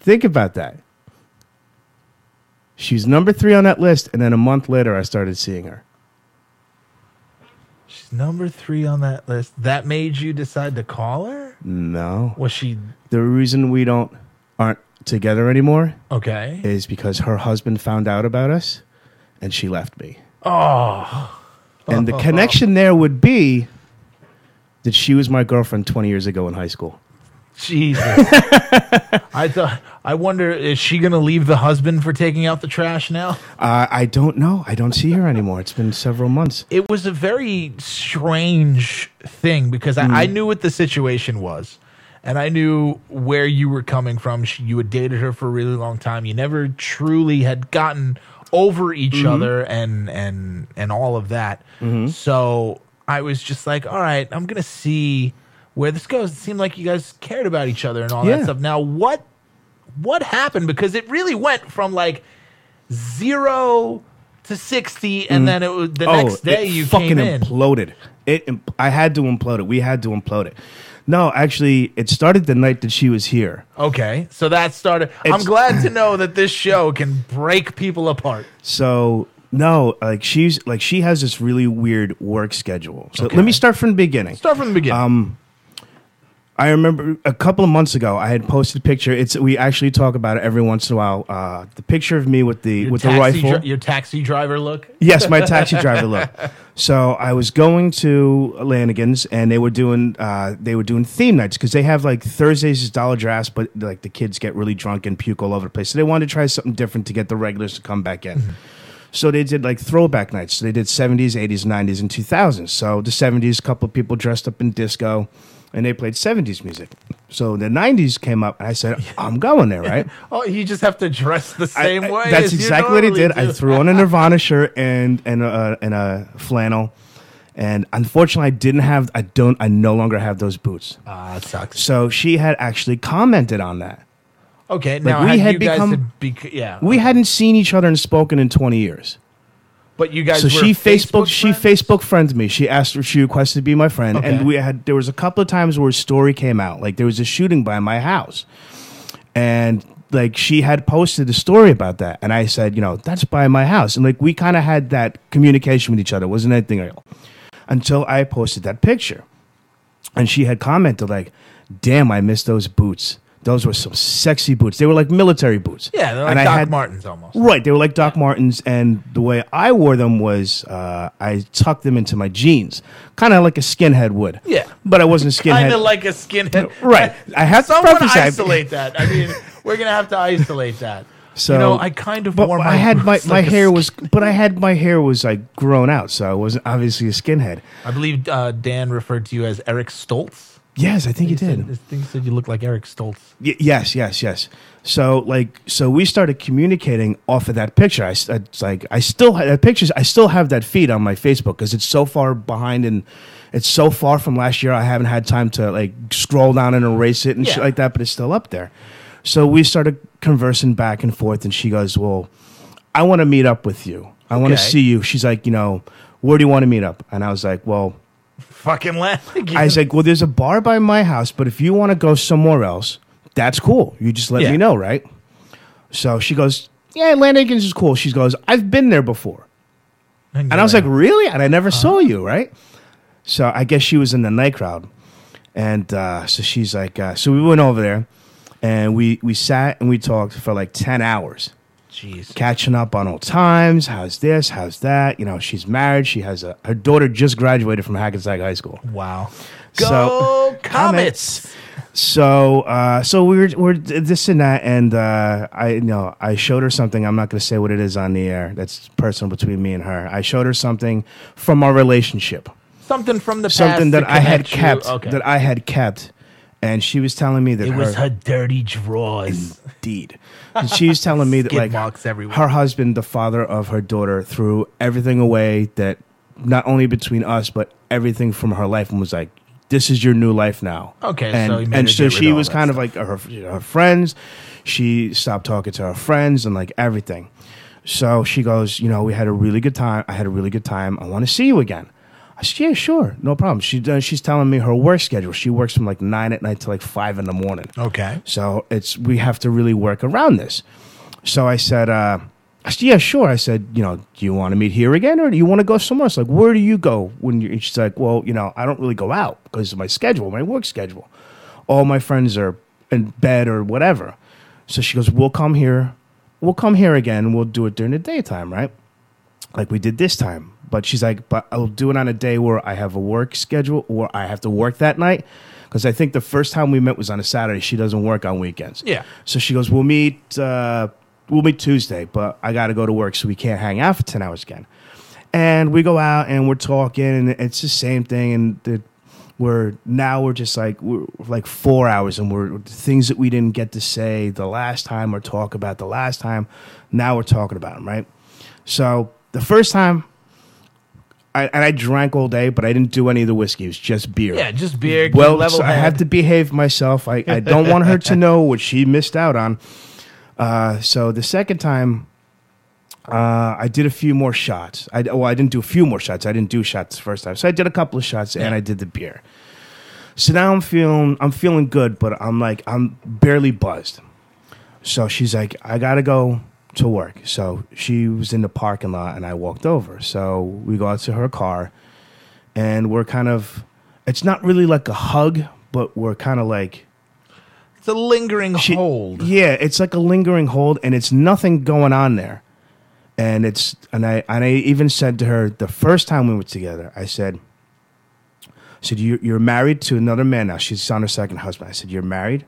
Think about that. She's number three on that list, and then a month later, I started seeing her. She's number three on that list. That made you decide to call her? No, Was she the reason we don't aren't together anymore okay? is because her husband found out about us, and she left me. Oh, And the connection there would be that she was my girlfriend 20 years ago in high school. Jesus. *laughs* I thought. I wonder is she gonna leave the husband for taking out the trash now? Uh, I don't know. I don't see her anymore. It's been several months. it was a very strange thing because I, I Mm. knew what the situation was. And I knew where you were coming from. She, you had dated her for a really long time. You never truly had gotten over each Mm-hmm. other and and and all of that. So I was just like, all right, I'm gonna see where this goes. It seemed like you guys cared about each other and all Yeah. that stuff. Now what what happened? Because it really went from like zero to sixty, and then it was the next day you fucking imploded. It. imp- I had to implode it. We had to implode it. No, actually, it started the night that she was here. Okay, so that started. I'm It's- glad to know that this show can break people apart. So no, like she's like she has this really weird work schedule. So let me start from the beginning. Start from the beginning. Um, I remember a couple of months ago, I had posted a picture. It's we actually talk about it every once in a while. Uh, the picture of me with the Your with the rifle. dri- your taxi driver look. Yes, my taxi *laughs* driver look. So I was going to Lanigan's, and they were doing uh, they were doing theme nights because they have like Thursdays is Dollar Drafts, but like the kids get really drunk and puke all over the place. So they wanted to try something different to get the regulars to come back in. So they did like throwback nights. So they did 70s, 80s, 90s, and 2000s. So the 70s, a couple of people dressed up in disco, and they played 70s music. So the 90s came up, and I said, I'm going there, right? *laughs* Oh, you just have to dress the same I- way. That's exactly what I normally did. I threw on a *laughs* Nirvana shirt and and a, and a flannel, and unfortunately, I didn't have. I don't. I no longer have those boots. Ah, it sucks. So she had actually commented on that. Okay, now we had, had you guys become- bec- yeah, We hadn't seen each other and spoken in twenty years. But you guys so she Facebook, she? Facebook friended me. She asked she requested to be my friend, Okay. and we had there was a couple of times where a story came out, like there was a shooting by my house, and like she had posted a story about that, and I said, you know, that's by my house, and like we kind of had that communication with each other, It wasn't anything real, until I posted that picture, and she had commented like, "Damn, I miss those boots." Those were some sexy boots. They were like military boots. Yeah, they're like And I Doc had- Martens almost. Right, they were like Doc Martens, and the way I wore them was uh, I tucked them into my jeans, kind of like a skinhead would. Yeah. but I wasn't a skinhead. Kind of like a skinhead. *laughs* Right. I have to Someone preface that. isolate that. I mean, we're gonna have to isolate that. so you know, I kind of but wore my. I had my my like hair was, but I had my hair was like grown out, so I wasn't obviously a skinhead. I believe uh, Dan referred to you as Eric Stoltz. Yes, I think he Said, did. I think he said you look like Eric Stoltz. Y- yes, yes, yes. So like, so we started communicating off of that picture. I, it's like I still have that pictures. I still have that feed on my Facebook because it's so far behind and it's so far from last year. I haven't had time to like scroll down and erase it and shit like that. But it's still up there. So we started conversing back and forth, and she goes, "Well, I want to meet up with you. I want to Okay. see you." She's like, "You know, where do you want to meet up?" And I was like, "Well." Fucking laugh. I was like, well, there's a bar by my house, but if you want to go somewhere else, that's cool. You just let Yeah. me know, right? So she goes, yeah, Lanigan's is cool. She goes, I've been there before. And I was like, really? And I never saw you, right? So I guess she was in the night crowd. And uh, so she's like, uh, so we went over there and we, we sat and we talked for like 10 hours jeez. catching up on old times. How's this? How's that? You know, she's married. She has a her daughter just graduated from Hackensack High School. Wow. So- Go Comets. So, uh, so we were, we're this and that, and uh, I, you know, I showed her something. I'm not going to say what it is on the air. That's personal between me and her. I showed her something from our relationship, Something from the past. something that I had kept, Okay. that I had kept, and she was telling me that it her, was her dirty drawers. Indeed. And she was *laughs* telling me that like marks everywhere. her husband, the father of her daughter, threw everything away that not only between us but everything from her life and was like, "This is your new life now." Okay, and so and so she was kind of like her her friends. She stopped talking to her friends and like everything. So she goes, you know, we had a really good time. I had a really good time. I want to see you again. I said, yeah, sure, no problem. She uh, she's telling me her work schedule. She works from like nine at night to like five in the morning. Okay. So it's we have to really work around this. So I said, uh, I said, yeah, sure. I said, you know, do you want to meet here again, or do you want to go somewhere else? Like, where do you go when you? She's like, well, you know, I don't really go out because of my schedule, my work schedule. All my friends are in bed or whatever. So she goes, we'll come here, we'll come here again. We'll do it during the daytime, right? Like we did this time. But she's like, but I'll do it on a day where I have a work schedule or I have to work that night. Because I think the first time we met was on a Saturday. She doesn't work on weekends. Yeah. So she goes, we'll meet, uh, we'll meet Tuesday, but I got to go to work, so we can't hang out for 10 hours again. And we go out and we're talking, and it's the same thing. And the, we're now we're just like we're like four hours, and we're things that we didn't get to say the last time or talk about the last time. Now we're talking about them, right? So the first time, I, and I drank all day, but I didn't do any of the whiskey. It was just beer. Yeah, just beer. Well, level so I have to behave myself. I, I don't want her to *laughs* know what she missed out on. Uh, so the second time, uh, I did a few more shots. I well, I didn't do a few more shots. I didn't do shots the first time. So I did a couple of shots and I did the beer. So now I'm feeling I'm feeling good, but I'm like I'm barely buzzed. So she's like, I gotta go to work. So she was in the parking lot and I walked over. So we go out to her car and we're kind of it's not really like a hug, but we're kind of like It's a lingering she- hold. Yeah, it's like a lingering hold, and it's nothing going on there. And it's and I and I even said to her the first time we were together, I said, I said you you're married to another man now. She's on her second husband. I said you're married,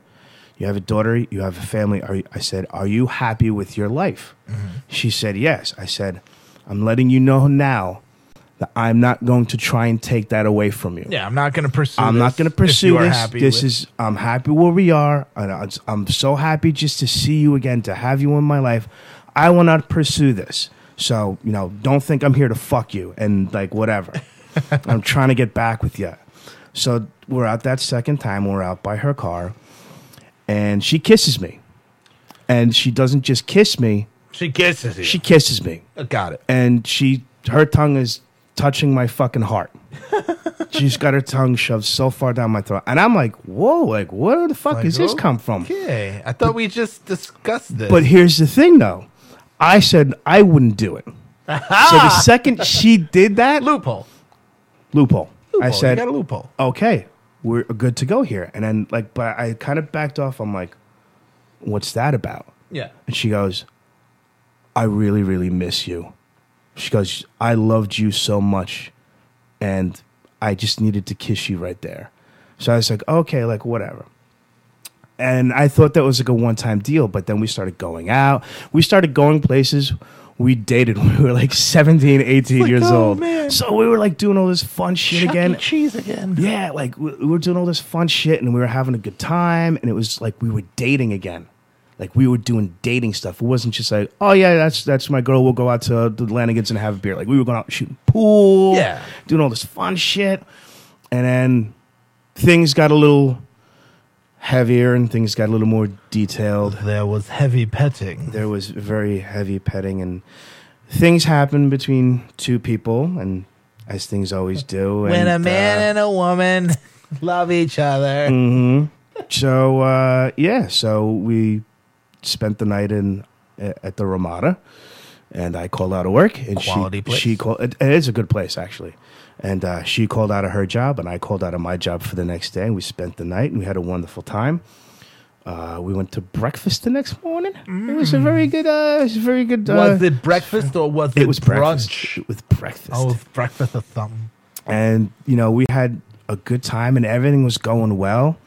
you have a daughter, you have a family. Are you, I said, are you happy with your life? Mm-hmm. She said yes. I said, I'm letting you know now that I'm not going to try and take that away from you. Yeah, I'm not going to pursue. I'm this not going to pursue this. happy This with- is I'm happy where we are, and I'm so happy just to see you again, to have you in my life. I will not pursue this. So you know, don't think I'm here to fuck you and like whatever. *laughs* I'm trying to get back with you. So we're out that second time. We're out by her car, and she kisses me, and she doesn't just kiss me. She kisses you. She kisses me Uh, got it. and she her tongue is touching my fucking heart. *laughs* She's got her tongue shoved so far down my throat, and I'm like, "Whoa! Like, where the fuck Like, does this come from?" Okay, I thought we just discussed this. But here's the thing, though. I said I wouldn't do it. *laughs* So the second she did that, loophole. loophole. Loophole. I said, you got a loophole. "Okay, we're good to go here." And then, like, but I kind of backed off. I'm like, "What's that about?" Yeah. And she goes, I really, really miss you. She goes, I loved you so much. And I just needed to kiss you right there. So I was like, okay, like whatever. And I thought that was like a one time deal. But then we started going out. We started going places. We dated when we were like 17, 18 like, years oh, old. man. So we were like doing all this fun shit Chuck again. Cheese again. Yeah, like we, we were doing all this fun shit and we were having a good time and it was like we were dating again. Like we were doing dating stuff. It wasn't just like, oh yeah, that's that's my girl. We'll go out to the Lanigans and have a beer. Like we were going out shooting pool, Yeah. doing all this fun shit. And then things got a little heavier and things got a little more detailed. There was heavy petting. There was very heavy petting and things happened between two people and as things always do. when and, a man uh, and a woman *laughs* love each other. hmm So uh, yeah, so we spent the night in at the Ramada, and I called out of work, and Quality she place. she called. It, it is a good place actually, and uh, she called out of her job, and I called out of my job for the next day, and we spent the night, and we had a wonderful time. Uh, we went to breakfast the next morning. It was a very good. Uh, it was a very good. Uh, was it breakfast or was it, it was brunch? It was breakfast Oh, it was breakfast or something. and you know we had a good time and everything was going well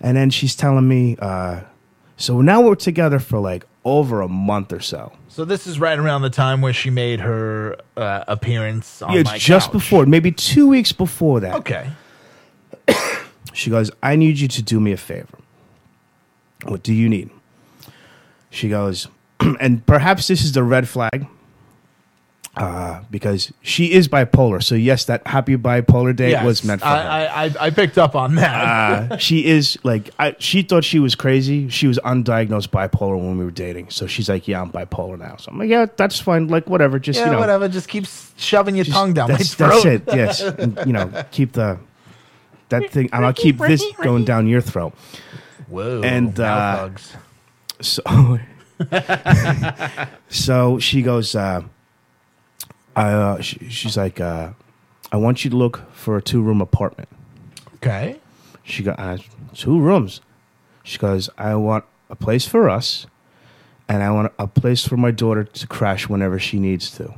and then she's telling me uh so now we're together for like over a month or so So this is right around the time where she made her uh, appearance on yeah, my it's just couch. before maybe two weeks before that Okay. *coughs* she goes i need you to do me a favor what do you need she goes *clears throat* and perhaps this is the red flag uh, because she is bipolar so yes that happy bipolar day Yes, was meant for her I, I, I, I picked up on that. uh, *laughs* she is like I, she thought she was crazy. She was undiagnosed bipolar when we were dating. So she's like, "Yeah, I'm bipolar now." So I'm like, "Yeah, that's fine. Like whatever. Just yeah, you know, whatever. Just keep s- shoving your tongue down my that's, throat. That's it. Yes, *laughs* And, you know, keep the that thing. and I'll keep this going down your throat." Whoa. And, mouth uh, hugs. So, *laughs* so she goes. Uh, I, uh, she, she's like, uh, "I want you to look for a two room apartment." Okay. She got uh, two rooms. She goes, I want a place for us, and I want a place for my daughter to crash whenever she needs to.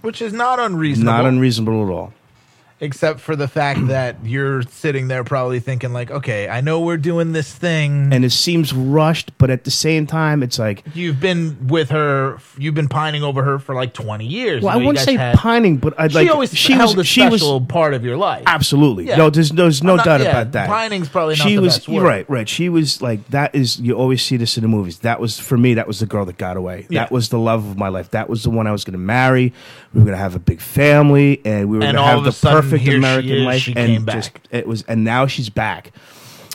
Which is not unreasonable. Not unreasonable at all. Except for the fact *clears throat* that you're sitting there probably thinking like, okay, I know we're doing this thing. And it seems rushed, but at the same time, it's like, you've been with her, you've been pining over her for like 20 years. well, You I know, you wouldn't say had- pining, but I'd She like always she held was a she was part of your life. absolutely Yeah. no. There's there's no not- doubt yeah, about that. pining's probably not she the was best word. right, right. She was like that. Is you always see this in the movies? That was for me. That was the girl that got away. Yeah. That was the love of my life. That was the one I was going to marry. We were going to have a big family, and we were going to have the sudden, perfect here she American is, life. she and came just back. it was, and now she's back,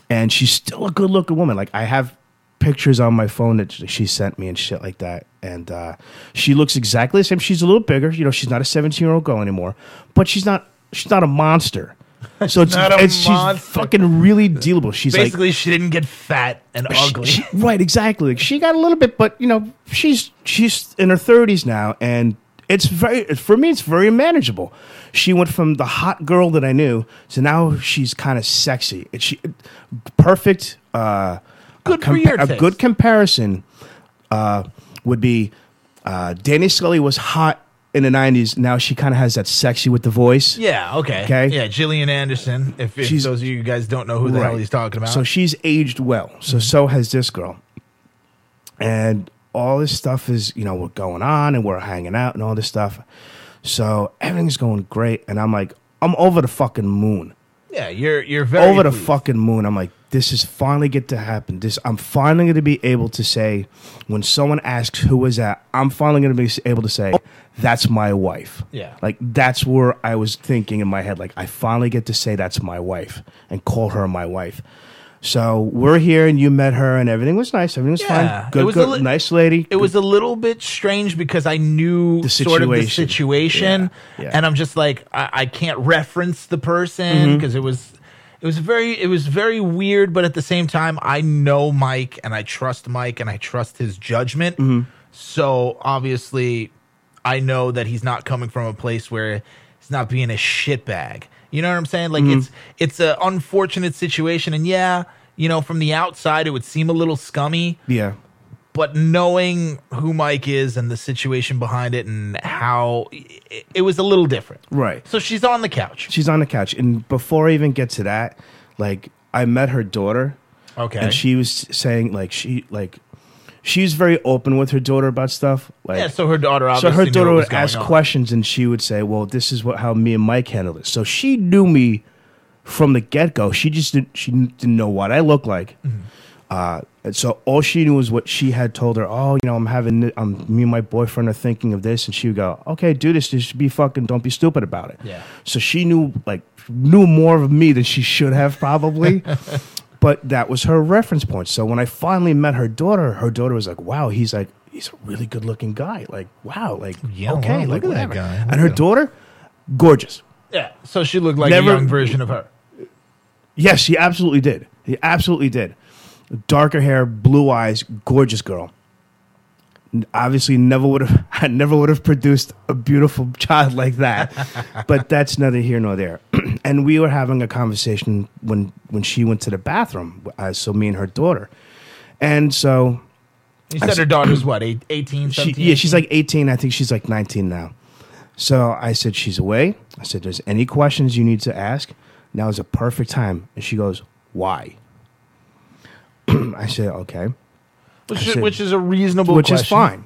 and she's still a good looking woman. Like I have pictures on my phone that she sent me and shit like that, and uh, she looks exactly the same. She's a little bigger. You know, she's not a seventeen year old girl anymore, but she's not. She's not a monster. *laughs* So it's, it's she's fucking really dealable. She's like Basically, she didn't get fat and she- ugly. she- *laughs* right, exactly. Like, she got a little bit, but you know, she's she's in her thirties now, and It's very for me. It's very manageable. She went from the hot girl that I knew to now she's kind of sexy. And she perfect. Uh, Good a, for your a good comparison uh, would be uh, Dana Scully was hot in the '90s. Now she kind of has that sexy with the voice. Yeah, okay. Okay. Yeah, Gillian Anderson. If, if She's- those of you guys don't know who the hell Right. he's talking about. So she's aged well. So so has this girl. And all this stuff is, you know, we're going on and we're hanging out and all this stuff. So everything's going great. And I'm like, I'm over the fucking moon. yeah, you're you're very over the pleased. fucking moon. I'm like, this is finally get to happen. This I'm finally going to be able to say when someone asks who is that, I'm finally going to be able to say that's my wife. Yeah. Like that's where I was thinking in my head like I finally get to say that's my wife and call her my wife. So we're here and you met her and everything was nice. Everything was Yeah, fine. it Good, was a good li- nice lady. It was a little bit strange because I knew The sort of the situation. situation, Yeah, yeah. and I'm just like I, I can't reference the person because it was it was very it was very weird, but at the same time I know Mike and I trust Mike and I trust his judgment. Mm-hmm. So obviously, I know that he's not coming from a place where he's not being a shitbag. You know what I'm saying? Like Mhm. it's it's an unfortunate situation, and yeah, you know, from the outside it would seem a little scummy yeah. but knowing who Mike is and the situation behind it and how it, it was a little different. Right. So she's on the couch. She's on the couch. And before I even get to that, like I met her daughter. Okay. And she was saying like she like she's very open with her daughter about stuff. Like yeah, so her daughter obviously. so her daughter would ask on. questions and she would say, "Well, this is what how me and Mike handled it." So she knew me from the get go. She just didn't she didn't know what I looked like. Mm-hmm. Uh, and so all she knew was what she had told her. Oh, you know, I'm having, I'm me and my boyfriend are thinking of this, and she would go, "Okay, do this. Just be fucking, don't be stupid about it." Yeah. So she knew like knew more of me than she should have probably. *laughs* but that was her reference point. So when I finally met her daughter, her daughter was like, "Wow, he's like he's a really good looking guy. Like, wow, like Yeah, okay, well, like look at that whatever." guy. And her daughter, gorgeous. Yeah, so she looked like Never- a young version of her. Yes, she absolutely did. He absolutely did. Darker hair, blue eyes, gorgeous girl. Obviously, never would have. *laughs* I never would have produced a beautiful *laughs* child like that. *laughs* but that's neither here nor there. *clears throat* and we were having a conversation when when she went to the bathroom. Uh, so me and her daughter, and so You I said her s- daughter's what, eight, 18, she, yeah, she's like 18. I think she's like 19 now. So I said, she's away. I said, there's any questions you need to ask. Now is a perfect time. And she goes, why? *clears throat* I said, okay. Which, is, said- which is a reasonable Which is fine.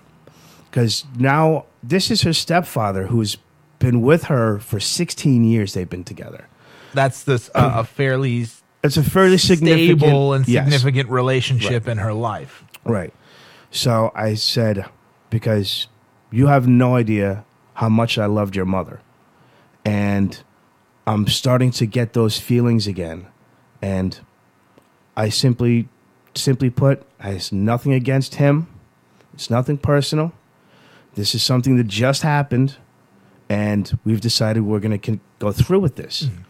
Because now this is her stepfather who's been with her for 16 years. They've been together. That's this uh, a fairly It's a fairly significant, stable and yes. significant relationship in her life. Right. So I said, because you have no idea how much I loved your mother. And I'm starting to get those feelings again. And I simply, simply put, I has nothing against him. It's nothing personal. This is something that just happened. And we've decided we're going to go through with this. Mm-hmm.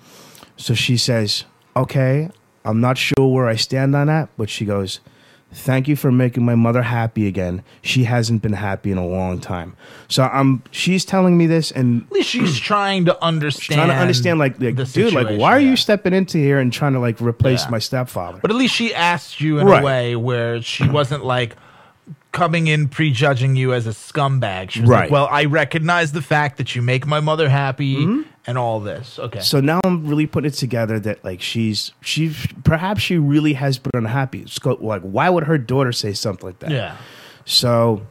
So she says, okay, I'm not sure where I stand on that, but she goes, thank you for making my mother happy again. She hasn't been happy in a long time. So I'm, she's telling me this and At least she's *clears throat* trying to understand. trying to understand like, like dude, like why are yeah. you stepping into here and trying to like replace Yeah. my stepfather? But at least she asked you in Right. a way where she wasn't like coming in prejudging you as a scumbag. She was Right. like, "Well, I recognize the fact that you make my mother happy and all this." Okay. Mm-hmm. So now I'm really putting it together that like she's she perhaps she really has been unhappy. It's go- like why would her daughter say something like that? yeah. So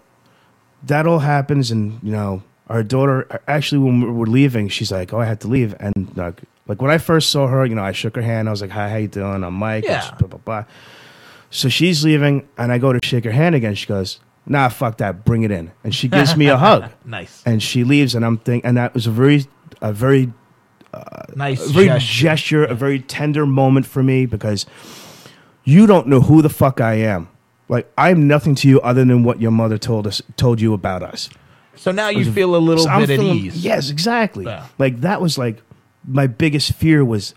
that all happens, and you know, our daughter actually when we were leaving, she's like, "Oh, I had to leave," and like, like when I first saw her, you know, I shook her hand. I was like, "Hi, how you doing?" I'm Mike. Yeah. Blah blah blah. So she's leaving, and I go to shake her hand again. She goes, "Nah, fuck that. Bring it in." And she gives me a *laughs* hug, Nice. and she leaves, and I'm thinking, and that was a very, a very uh, Nice a very gesture. gesture, a very tender moment for me because you don't know who the fuck I am. Like I'm nothing to you other than what your mother told us, told you about us. So now you feel a little So bit at ease. Yes, exactly. Yeah. Like that was like my biggest fear was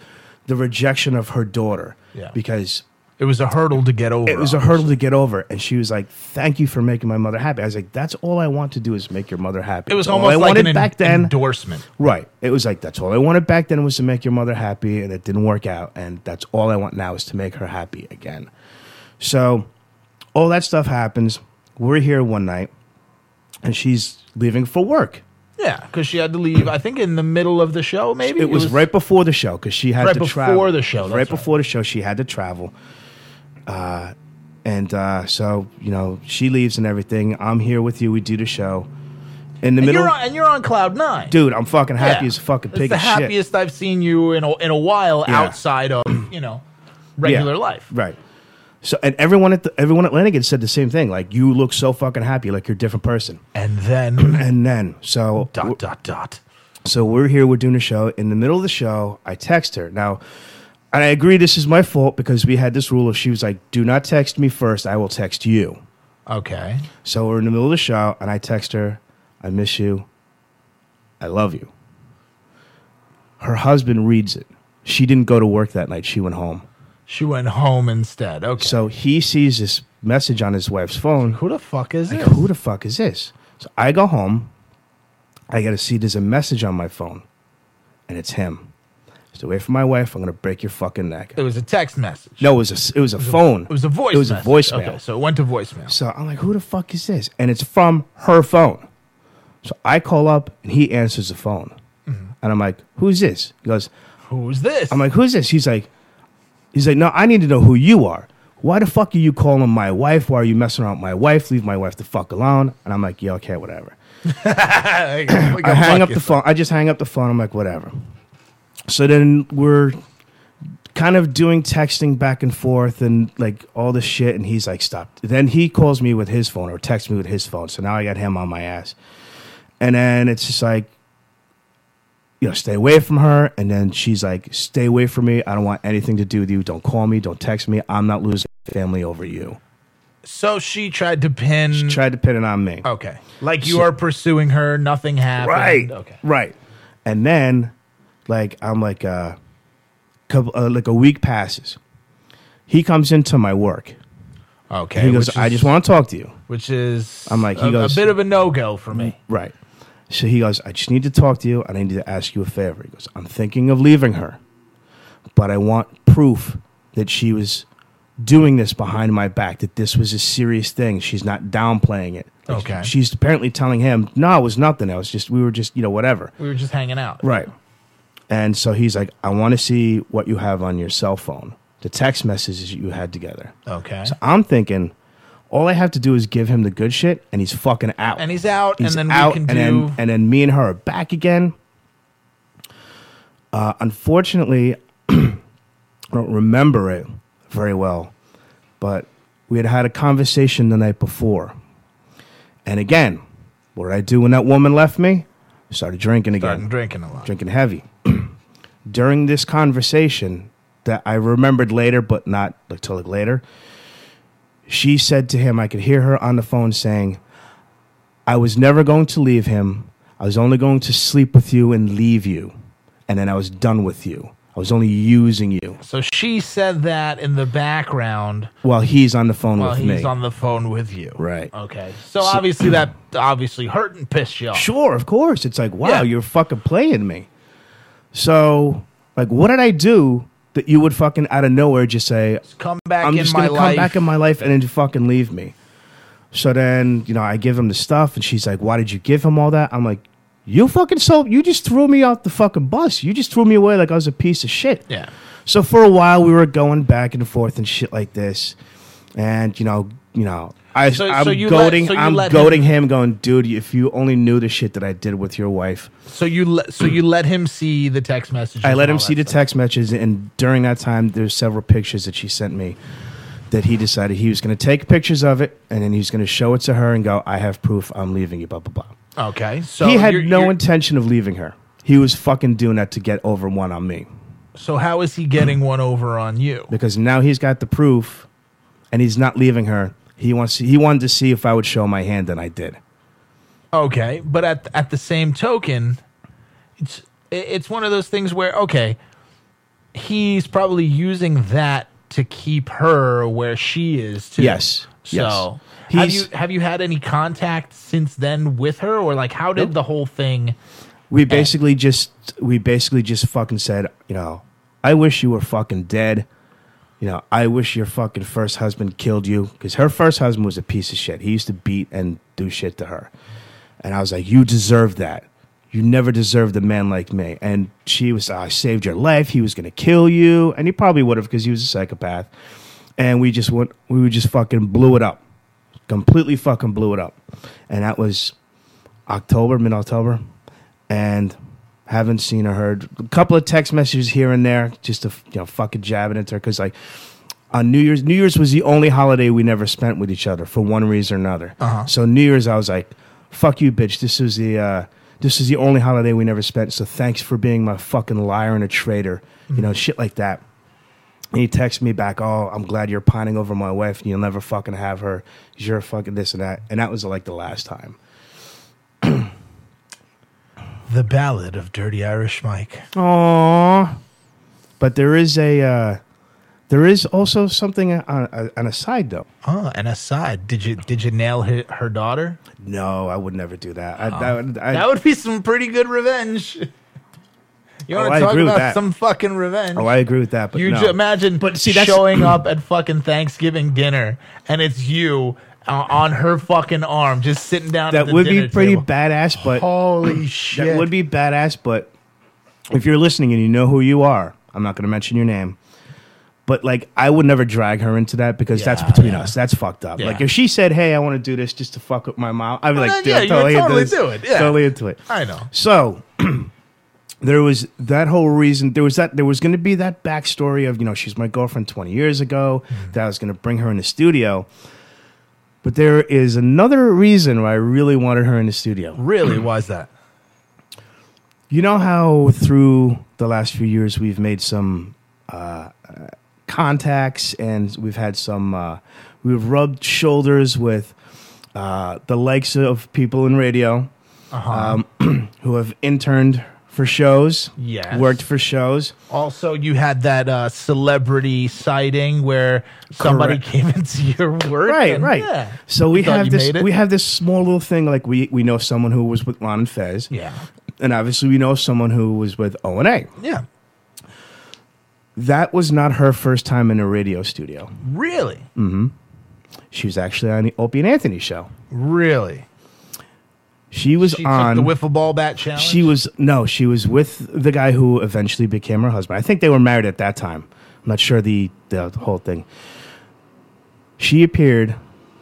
the rejection of her daughter. Yeah. Because It was a hurdle to get over. it was a hurdle to get over. And she was like, "Thank you for making my mother happy." I was like, "That's all I want to do is make your mother happy." It was all almost I like wanted an back then. endorsement. Right. It was like that's all I wanted back then was to make your mother happy, and it didn't work out. And that's all I want now is to make her happy again. So all that stuff happens. We're here one night, and she's leaving for work. Yeah, because she had to leave. I think in the middle of the show, maybe It was, right before the show because she had Right to before travel. the show, Right right. before the show, she had to travel. Uh, and uh, so you know she leaves and everything. I'm here with you. We do the show. In the And middle, you're, on, and you're on cloud nine, dude, I'm fucking happy Yeah. as a fucking It's pig the of shit. happiest I've seen you in a, in a while Yeah. outside of you know *clears throat* regular Yeah, life. Right. So and everyone at the, everyone at Lanigan said the same thing. Like you look so fucking happy, like you're a different person. And then *clears throat* And then so dot dot dot. So we're here, we're doing a show. In the middle of the show, I text her. Now, and I agree this is my fault because we had this rule of she was like, do not text me first, I will text you. Okay. So we're in the middle of the show, and I text her, I miss you. I love you. Her husband reads it. She didn't go to work that night, she went home. She went home instead. Okay. So he sees this message on his wife's phone. Who the fuck is Like, this? who the fuck is this? So I go home. I got to see there's a message on my phone, and it's him. Stay away from my wife. I'm gonna break your fucking neck. It was a text message. No, it was a it was a phone. It was a voice. It was message. a voicemail. Okay, so it went to voicemail. So I'm like, who the fuck is this? And it's from her phone. So I call up, and he answers the phone, Mm-hmm. and I'm like, who's this? He goes, Who's this? I'm like, who's this? He's like, he's like, no, I need to know who you are. Why the fuck are you calling my wife? Why are you messing around with my wife? Leave my wife the fuck alone. And I'm like, yeah, okay, whatever. *laughs* *clears throat* I I hang up the phone. I just hang up the phone. I'm like, whatever. So then we're kind of doing texting back and forth and like all this shit. And he's like, stop. Then he calls me with his phone or texts me with his phone. So now I got him on my ass. And then it's just like, you know, stay away from her. And then she's like, stay away from me. I don't want anything to do with you. Don't call me. Don't text me. I'm not losing family over you. So she tried to pin. She tried to pin it on me. okay. Like you So- are pursuing her. Nothing happened. Right. Okay. Right. And then, like, I'm like, uh, couple, uh, like a week passes. He comes into my work. Okay. he goes, which I is- just want to talk to you. Which is. I'm like, he a, goes- a bit of a no go for me. Right. So he goes, I just need to talk to you and I need to ask you a favor. He goes, I'm thinking of leaving her, but I want proof that she was doing this behind my back, that this was a serious thing. She's not downplaying it. Like, Okay. She's apparently telling him, no, it was nothing. It was just, we were just, you know, whatever. We were just hanging out. Right. And so he's like, I want to see what you have on your cell phone, the text messages you had together. Okay. So I'm thinking, all I have to do is give him the good shit, and he's fucking out. And he's out, He's and then out, we can and do. then and then me and her are back again. Uh, unfortunately, *clears throat* I don't remember it very well, but we had had a conversation the night before, and again, what did I do when that woman left me? I started drinking again starting drinking a lot. drinking heavy. During this conversation that I remembered later, but not like till like later, she said to him, I could hear her on the phone saying, I was never going to leave him. I was only going to sleep with you and leave you. And then I was done with you. I was only using you So she said that in the background while he's on the phone while with he's me. He's on the phone with you. right. Okay. So, obviously that obviously hurt and pissed you off. Sure, of course. It's like, wow, Yeah. you're fucking playing me. So, like, what did I do that you would fucking out of nowhere just say, Come back I'm just gonna life. come back in my life and then fucking leave me. So then, you know, I give him the stuff and she's like, Why did you give him all that? I'm like, You fucking so you just threw me off the fucking bus. You just threw me away like I was a piece of shit. yeah. So for a while we were going back and forth and shit like this. And you know, you know, I So- I'm so you let- goading so you I'm let goading him. going, dude, if you only knew the shit that I did with your wife. So you let so you let him see the text messages. I let him see the text messages, and during that time, there's several pictures that she sent me that he decided he was going to take pictures of it, and then he was going to show it to her and go, "I have proof. I'm leaving you." Blah blah blah. Okay. So he had you're- no you're- intention of leaving her. He was fucking doing that to get over one on me So how is he getting one over on you? because now he's got the proof, and he's not leaving her. He wants. He wanted to see if I would show my hand, and I did. Okay, but at at the same token, it's it's one of those things where okay, he's probably using that to keep her where she is too. Yes. So Yes. have you have you had any contact since then with her, or like how did the whole thing? we basically just we basically just fucking said, you know, I wish you were fucking dead. You know, I wish your fucking first husband killed you because her first husband was a piece of shit. He used to beat and do shit to her, and I was like, you deserve that. You never deserved a man like me. And she was, I saved your life. He was gonna kill you, and he probably would have because he was a psychopath. And we just went, we just fucking blew it up, completely fucking blew it up, and that was October, mid October, and haven't seen or heard. A couple of text messages here and there, just to you know fucking jabbing into her because like on New Year's, New Year's was the only holiday we never spent with each other for one reason or another. Uh-huh. So New Year's, I was like, "Fuck you, bitch! This is the uh, this is the only holiday we never spent. So thanks for being my fucking liar and a traitor, you know, shit like that." And he texts me back, "Oh, I'm glad you're pining over my wife, and you'll never fucking have her. You're fucking this and that." And that was like the last time. *clears throat* The Ballad of Dirty Irish Mike. Aww. But there is a uh, there is also something on, on a side though. Oh, and aside, did you did you nail her, her daughter? No, I would never do that. I, that, would, I, that would be some pretty good revenge. *laughs* You Oh, want I to talk about that. some fucking revenge? oh, I agree with that. But you no. ju- imagine But see, that's- showing up at fucking Thanksgiving dinner and it's you uh, on her fucking arm, just sitting down. at that the would be pretty table. badass. But Holy *clears throat* shit! that would be badass. But if you're listening and you know who you are, I'm not going to mention your name. But like, I would never drag her into that because that's between yeah. us. That's fucked up. Yeah. Like if she said, "Hey, I want to do this just to fuck with my mom," I'd be Well, like, "Dude, yeah, totally, totally into do it, yeah. Totally into it." I know. So *clears throat* there was that whole reason. There was that. There was going to be that backstory of you know she's my girlfriend twenty years ago. Mm-hmm. That I was going to bring her in the studio. But there is another reason why I really wanted her in the studio. Really, Why is that? You know how through the last few years we've made some uh, contacts and we've had some, uh, we've rubbed shoulders with uh, the likes of people in radio um, *clears throat* who have interned for shows, Yes. worked for shows. Also, you had that uh, celebrity sighting where somebody Correct. came *laughs* into your work. Right, and- right. Yeah. So we have this. We have this small little thing. Like we we know someone who was with Ron and Fez, Yeah. and obviously we know someone who was with O and A. Yeah. That was not her first time in a radio studio. Really? Mm-hmm. She was actually on the Opie and Anthony show. Really? She was She on. the wiffle ball bat challenge. she was no, she was with the guy who eventually became her husband. I think they were married at that time. I'm not sure the the whole thing. She appeared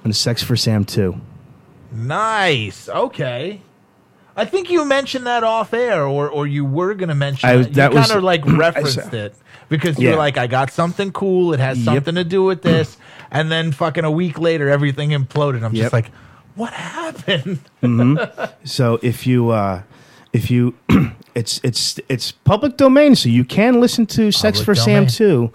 on Sex for Sam 2. nice. Okay. I think you mentioned that off air, or or you were going to mention I that. that You kind of like *clears throat* referenced it because you were Yeah. like, "I got something cool. It has Yep. something to do with this," and then fucking a week later, everything imploded. I'm Yep. just like, "What happened?" *laughs* So if you uh if you *clears throat* it's it's it's public domain so you can listen to Sex Public for Sam too.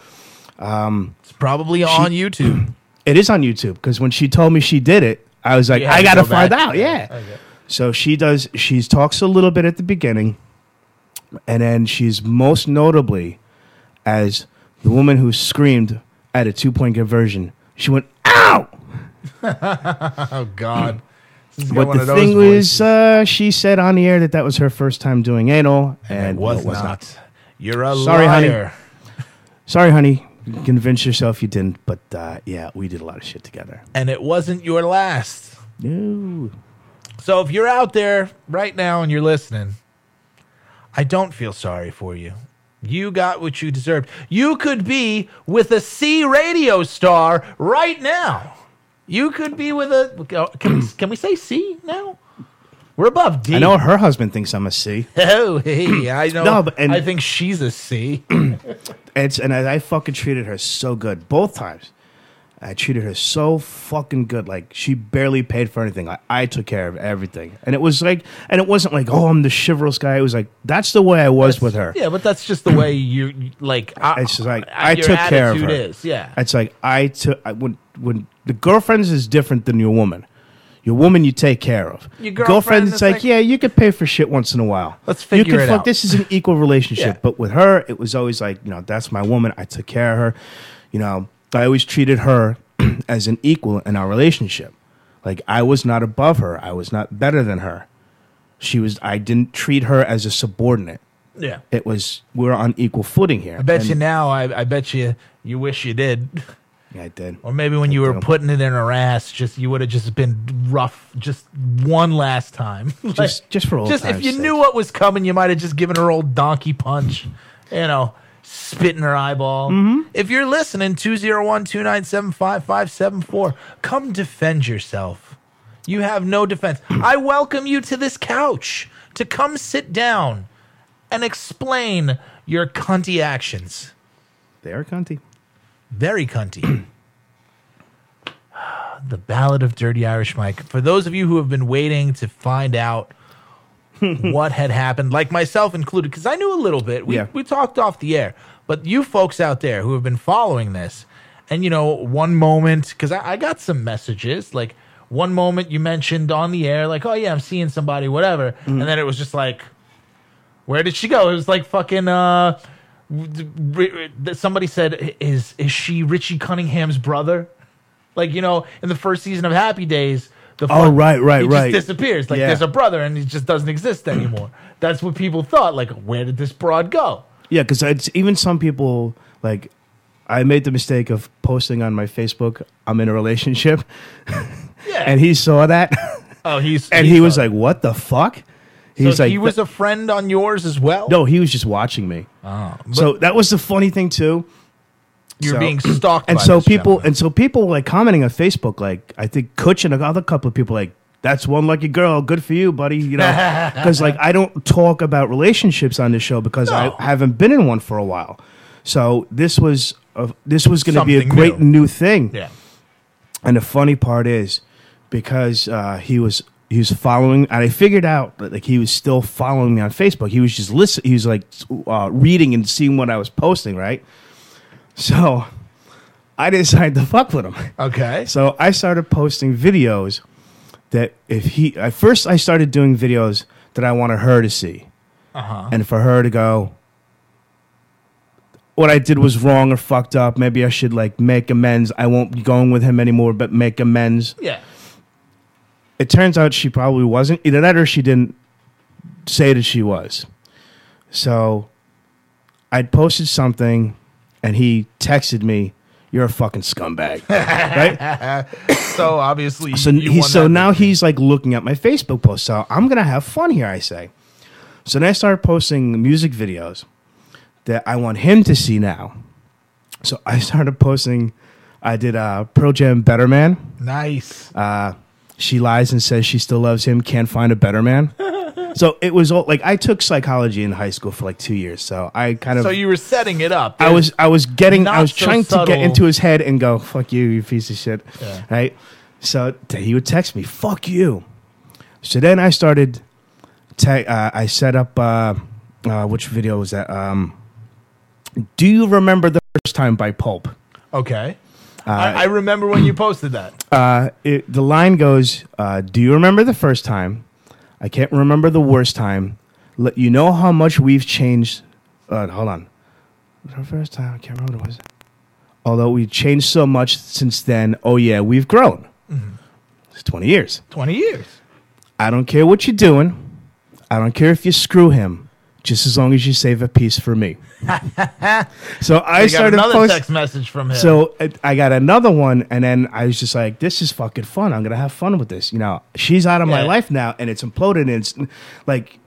2. It's probably on YouTube. *clears throat* It is on YouTube because when she told me she did it, I was like, I got to go find back. out. Yeah. So she does. She talks a little bit at the beginning, and then she's most notably as the woman who screamed at a two point conversion. She went, "Ow!" *laughs* Oh God. But the thing voices. was, uh, she said on the air that that was her first time doing anal, and it was, no, not. You're a Sorry, honey. liar. Sorry, honey. Convince yourself you didn't, but uh, yeah, we did a lot of shit together. And it wasn't your last. No. So if you're out there right now and you're listening, I don't feel sorry for you. You got what you deserved. You could be with a C radio star right now. You could be with a. Can we, can we say C now? We're above D. I know her husband thinks I'm a C. *laughs* Oh, hey, I *clears throat* know. No, but- and- I think she's a C. *clears throat* It's and I, I fucking treated her so good both times. I treated her so fucking good. Like she barely paid for anything. I, I took care of everything, and it was like, and it wasn't like, oh, I'm the chivalrous guy. It was like that's the way I was with her. Yeah, but that's just the way you like. I, It's just like I your took care of her. Is yeah. It's like I took I, when when the girlfriends is different than your woman. Your woman you take care of. Your girlfriend it's like, like- yeah, you could pay for shit once in a while. Let's you figure can it fuck, out. This is an *laughs* equal relationship. Yeah. But with her, it was always like, you know, that's my woman. I took care of her. you know, I always treated her *clears throat* as an equal in our relationship. Like I was not above her. I was not better than her. She was. I didn't treat her as a subordinate. Yeah. It was we're on equal footing here. I bet And- you now. I, I bet you you wish you did. *laughs* Yeah, I did. Or maybe when you were do. putting it in her ass, just you would have just been rough, just one last time. *laughs* Like, Just- just for old just if you sake. knew what was coming, you might have just given her old donkey punch. You know, spit in her eyeball. Mm-hmm. If you're listening, 201-297-5574, come defend yourself. You have no defense. I welcome you to this couch to come sit down and explain your cunty actions. They are cunty. Very cunty. *clears throat* the Ballad of Dirty Irish Mike. For those of you who have been waiting to find out *laughs* what had happened, like myself included, because I knew a little bit. We, Yeah. we talked off the air. But you folks out there who have been following this, and you know, one moment, because I, I got some messages, like one moment you mentioned on the air, like, oh yeah, I'm seeing somebody, whatever. And then it was just like, where did she go? It was like fucking. Uh, somebody said, "Is is she Richie Cunningham's brother?" Like you know, in the first season of Happy Days, the Oh, right, right, he right. just disappears. Like Yeah. there's a brother, and he just doesn't exist anymore. That's what people thought. Like, where did this broad go? Yeah, because it's even some people like I made the mistake of posting on my Facebook I'm in a relationship, *laughs* Yeah. and he saw that, oh, he's *laughs* and he was like, "What the fuck?" So He's like, he was a friend on yours as well. "No, he was just watching me." Oh, so that was the funny thing too. you're so- being stalked, and so people gentleman. and so people were, like commenting on Facebook, like I think Kutch and another couple of people like that's one lucky girl, good for you, buddy. You know, *laughs* because like I don't talk about relationships on this show because No. I haven't been in one for a while. So this was a, this was going to be a great new. new thing. yeah, And the funny part is because uh, he was he was following, and I figured out that like he was still following me on Facebook. He was just listen. He was like uh, reading and seeing what I was posting, right? So I decided to fuck with him. okay, So I started posting videos that if he at first I started doing videos that I wanted her to see, uh-huh. and for her to go. What I did was wrong or fucked up. Maybe I should like make amends. I won't be going with him anymore, but make amends yeah, it turns out she probably wasn't. Either that or she didn't say that she was. So I'd posted something and he texted me, You're a fucking scumbag. *laughs* right? so obviously, So he so now victory. he's like looking at my Facebook post. So I'm gonna have fun here, I say. So then I started posting music videos that I want him to see now. So I started posting I did uh Pearl Jam Better Man. nice. Uh, she lies and says she still loves him. Can't find a better man. *laughs* so it was all like I took psychology in high school for like two years. So I kind of so you were setting it up. I was I was getting I was so trying to get into his head and go fuck you you piece of shit Yeah. right. So he would text me fuck you. So then I started. Te- uh, I set up uh, uh, which video was that? Um, do you remember the first time by Pulp? okay. I, I remember when you posted that. Uh, it, the line goes, uh, "Do you remember the first time? I can't remember the worst time. Let you know how much we've changed. Uh, hold on, the first time I can't remember what it was. Although we've changed so much since then. Oh yeah, we've grown. It's twenty years. Twenty years. I don't care what you're doing. I don't care if you screw him. Just as long as you save a piece for me. *laughs* so I started another post- text message from him. so I got another one, and then I was just like, "This is fucking fun. I'm gonna have fun with this." You know, she's out of my life now, and it's imploded. And it's like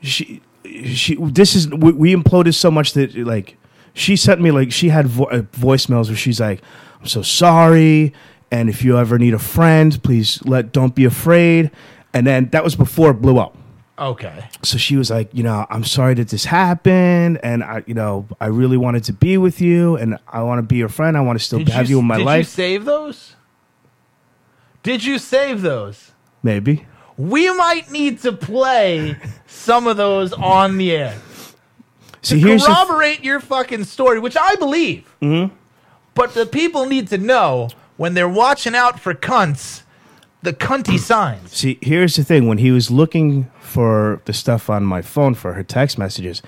she, she. This is we, we imploded so much that like she sent me like she had vo- uh, voicemails where she's like, "I'm so sorry, and if you ever need a friend, please let don't be afraid." And then that was before it blew up okay. so she was like, you know, I'm sorry that this happened, and I, you know, I really wanted to be with you, and I want to be your friend. I want to still Did have you, in my did you life. save those? Did you save those? Maybe. We might need to play some of those on the air. See, to here's the f- corroborate your fucking story, which I believe. Mm-hmm. But the people need to know when they're watching out for cunts, the cunty signs. see, here's the thing. When he was looking for the stuff on my phone for her text messages,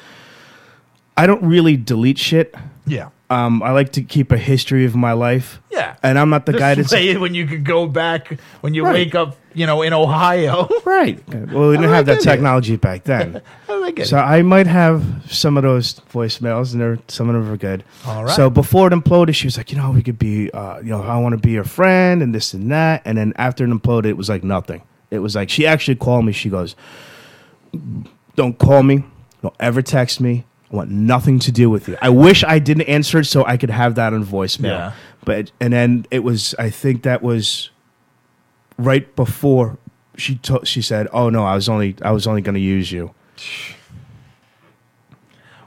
I don't really delete shit. Yeah. um, I like to keep a history of my life. Yeah. and I'm not the This guy that's way when you could go back when you Right. wake up, you know, in Ohio. *laughs* right. *laughs* Well, we didn't have that like it. technology back *laughs* then. I like it. So I might have some of those voicemails, and they're, some of them are good. All right. So before it imploded, she was like, you know, we could be, uh, you know, I want to be your friend, and this and that. And then after it imploded, it was like nothing. It was like she actually called me. She goes, "Don't call me. Don't ever text me. I want nothing to do with you." I wish I didn't answer it so I could have that on voicemail. Yeah. But and then it was. I think that was right before she to- she said, "Oh no, I was only I was only going to use you."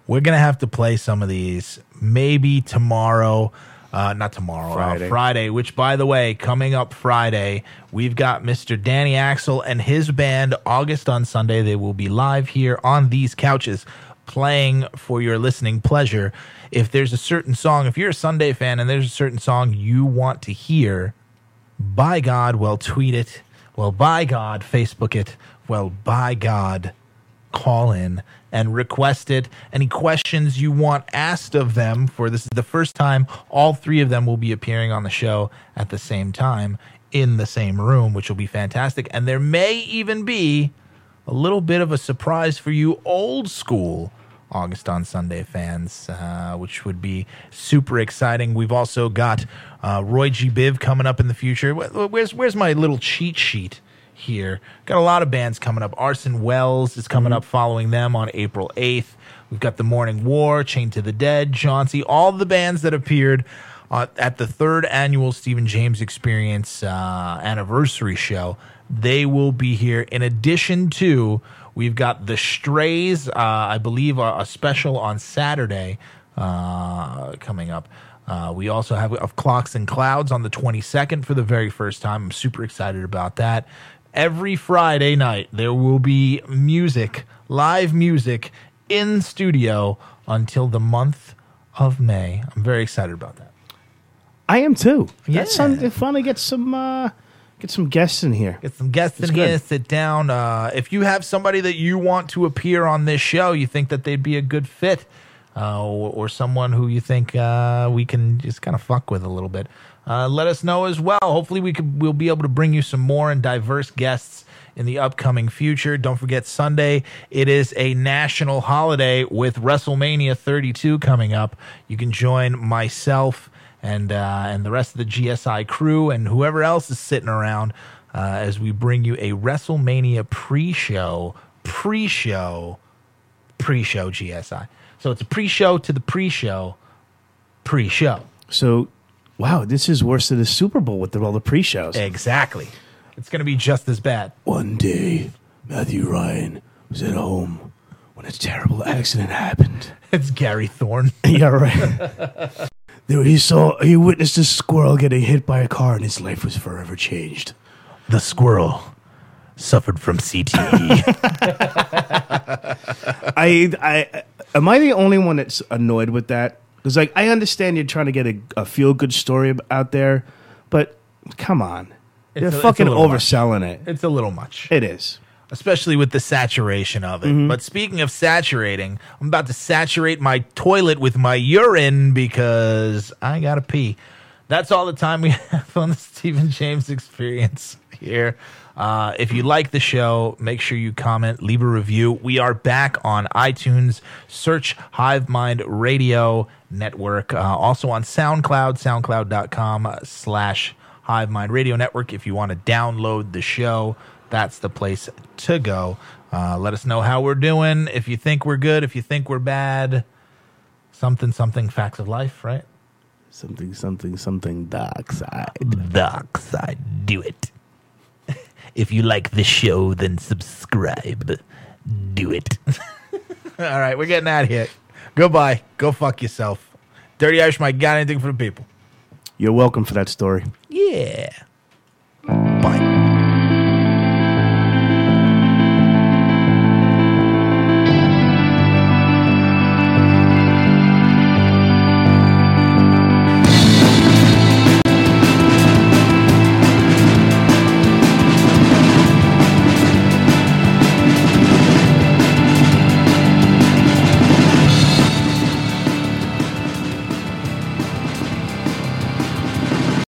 We're gonna have to play some of these maybe tomorrow. Uh, not tomorrow, Friday. Friday. Friday, which by the way, coming up Friday, we've got Mr. Danny Axel and his band August on Sunday. They will be live here on these couches playing for your listening pleasure. If there's a certain song, if you're a Sunday fan and there's a certain song you want to hear, by God, well, tweet it. Well, by God, Facebook it. Well, by God, call in and request it. Any questions you want asked of them for this is the first time all three of them will be appearing on the show at the same time in the same room, which will be fantastic. And there may even be a little bit of a surprise for you old school August on Sunday fans, uh, which would be super exciting. We've also got uh, Roy G. Biv coming up in the future. Where's where's my little cheat sheet here? Got a lot of bands coming up. Arson Wells is coming up following them on April 8th. We've got The Morning War, Chained to the Dead, Chauncey, all the bands that appeared uh, at the third annual Stephen James Experience uh, anniversary show. They will be here. In addition to, we've got The Strays, uh, I believe, a, a special on Saturday uh, coming up. Uh, we also have of Clocks and Clouds on the 22nd for the very first time. I'm super excited about that. Every Friday night, there will be music, live music in studio until the month of May. I'm very excited about that. I am too. Yeah. That's some, finally get some uh, get some guests in here. Get some guests It's in here, sit down. Uh, if you have somebody that you want to appear on this show, you think that they'd be a good fit, uh, or, or someone who you think uh, we can just kind of fuck with a little bit, uh, let us know as well. Hopefully, we could we'll be able to bring you some more and diverse guests in the upcoming future. Don't forget Sunday; it is a national holiday with WrestleMania 32 coming up. You can join myself and uh, and the rest of the GSI crew and whoever else is sitting around uh, as we bring you a WrestleMania pre-show, pre-show, pre-show GSI. So it's a pre-show to the pre-show, pre-show. So, wow, this is worse than the Super Bowl with the, all the pre-shows. Exactly. It's going to be just as bad. One day, Matthew Ryan was at home when a terrible accident happened. *laughs* It's Gary Thorne. *laughs* yeah, right. there he saw he witnessed a squirrel getting hit by a car, and his life was forever changed. The squirrel suffered from. CTE. *laughs* I, I, am I the only one that's annoyed with that? Because like I understand you're trying to get a, a feel good story out there, but come on, It's you're a- it's a fucking little much. overselling it. it's a little much. It is. especially with the saturation of it. Mm-hmm. But speaking of saturating, I'm about to saturate my toilet with my urine because I gotta pee. That's all the time we *laughs* have on the Stephen James experience here. Uh, if you like the show, make sure you comment, leave a review. We are back on iTunes. Search Hive Mind Radio Network. Uh, also on SoundCloud, soundcloud.com slash Hive Mind Radio Network. If you want to download the show, that's the place to go. Uh, let us know how we're doing. If you think we're good, if you think we're bad, something, something, facts of life, right? Something, something, something dark side. Dark side, do it. If you like the show, then subscribe. Do it. *laughs* All right, we're getting out of here. Goodbye. Go fuck yourself. Dirty Irish Mike got anything for the people? You're welcome for that story. Yeah. Bye.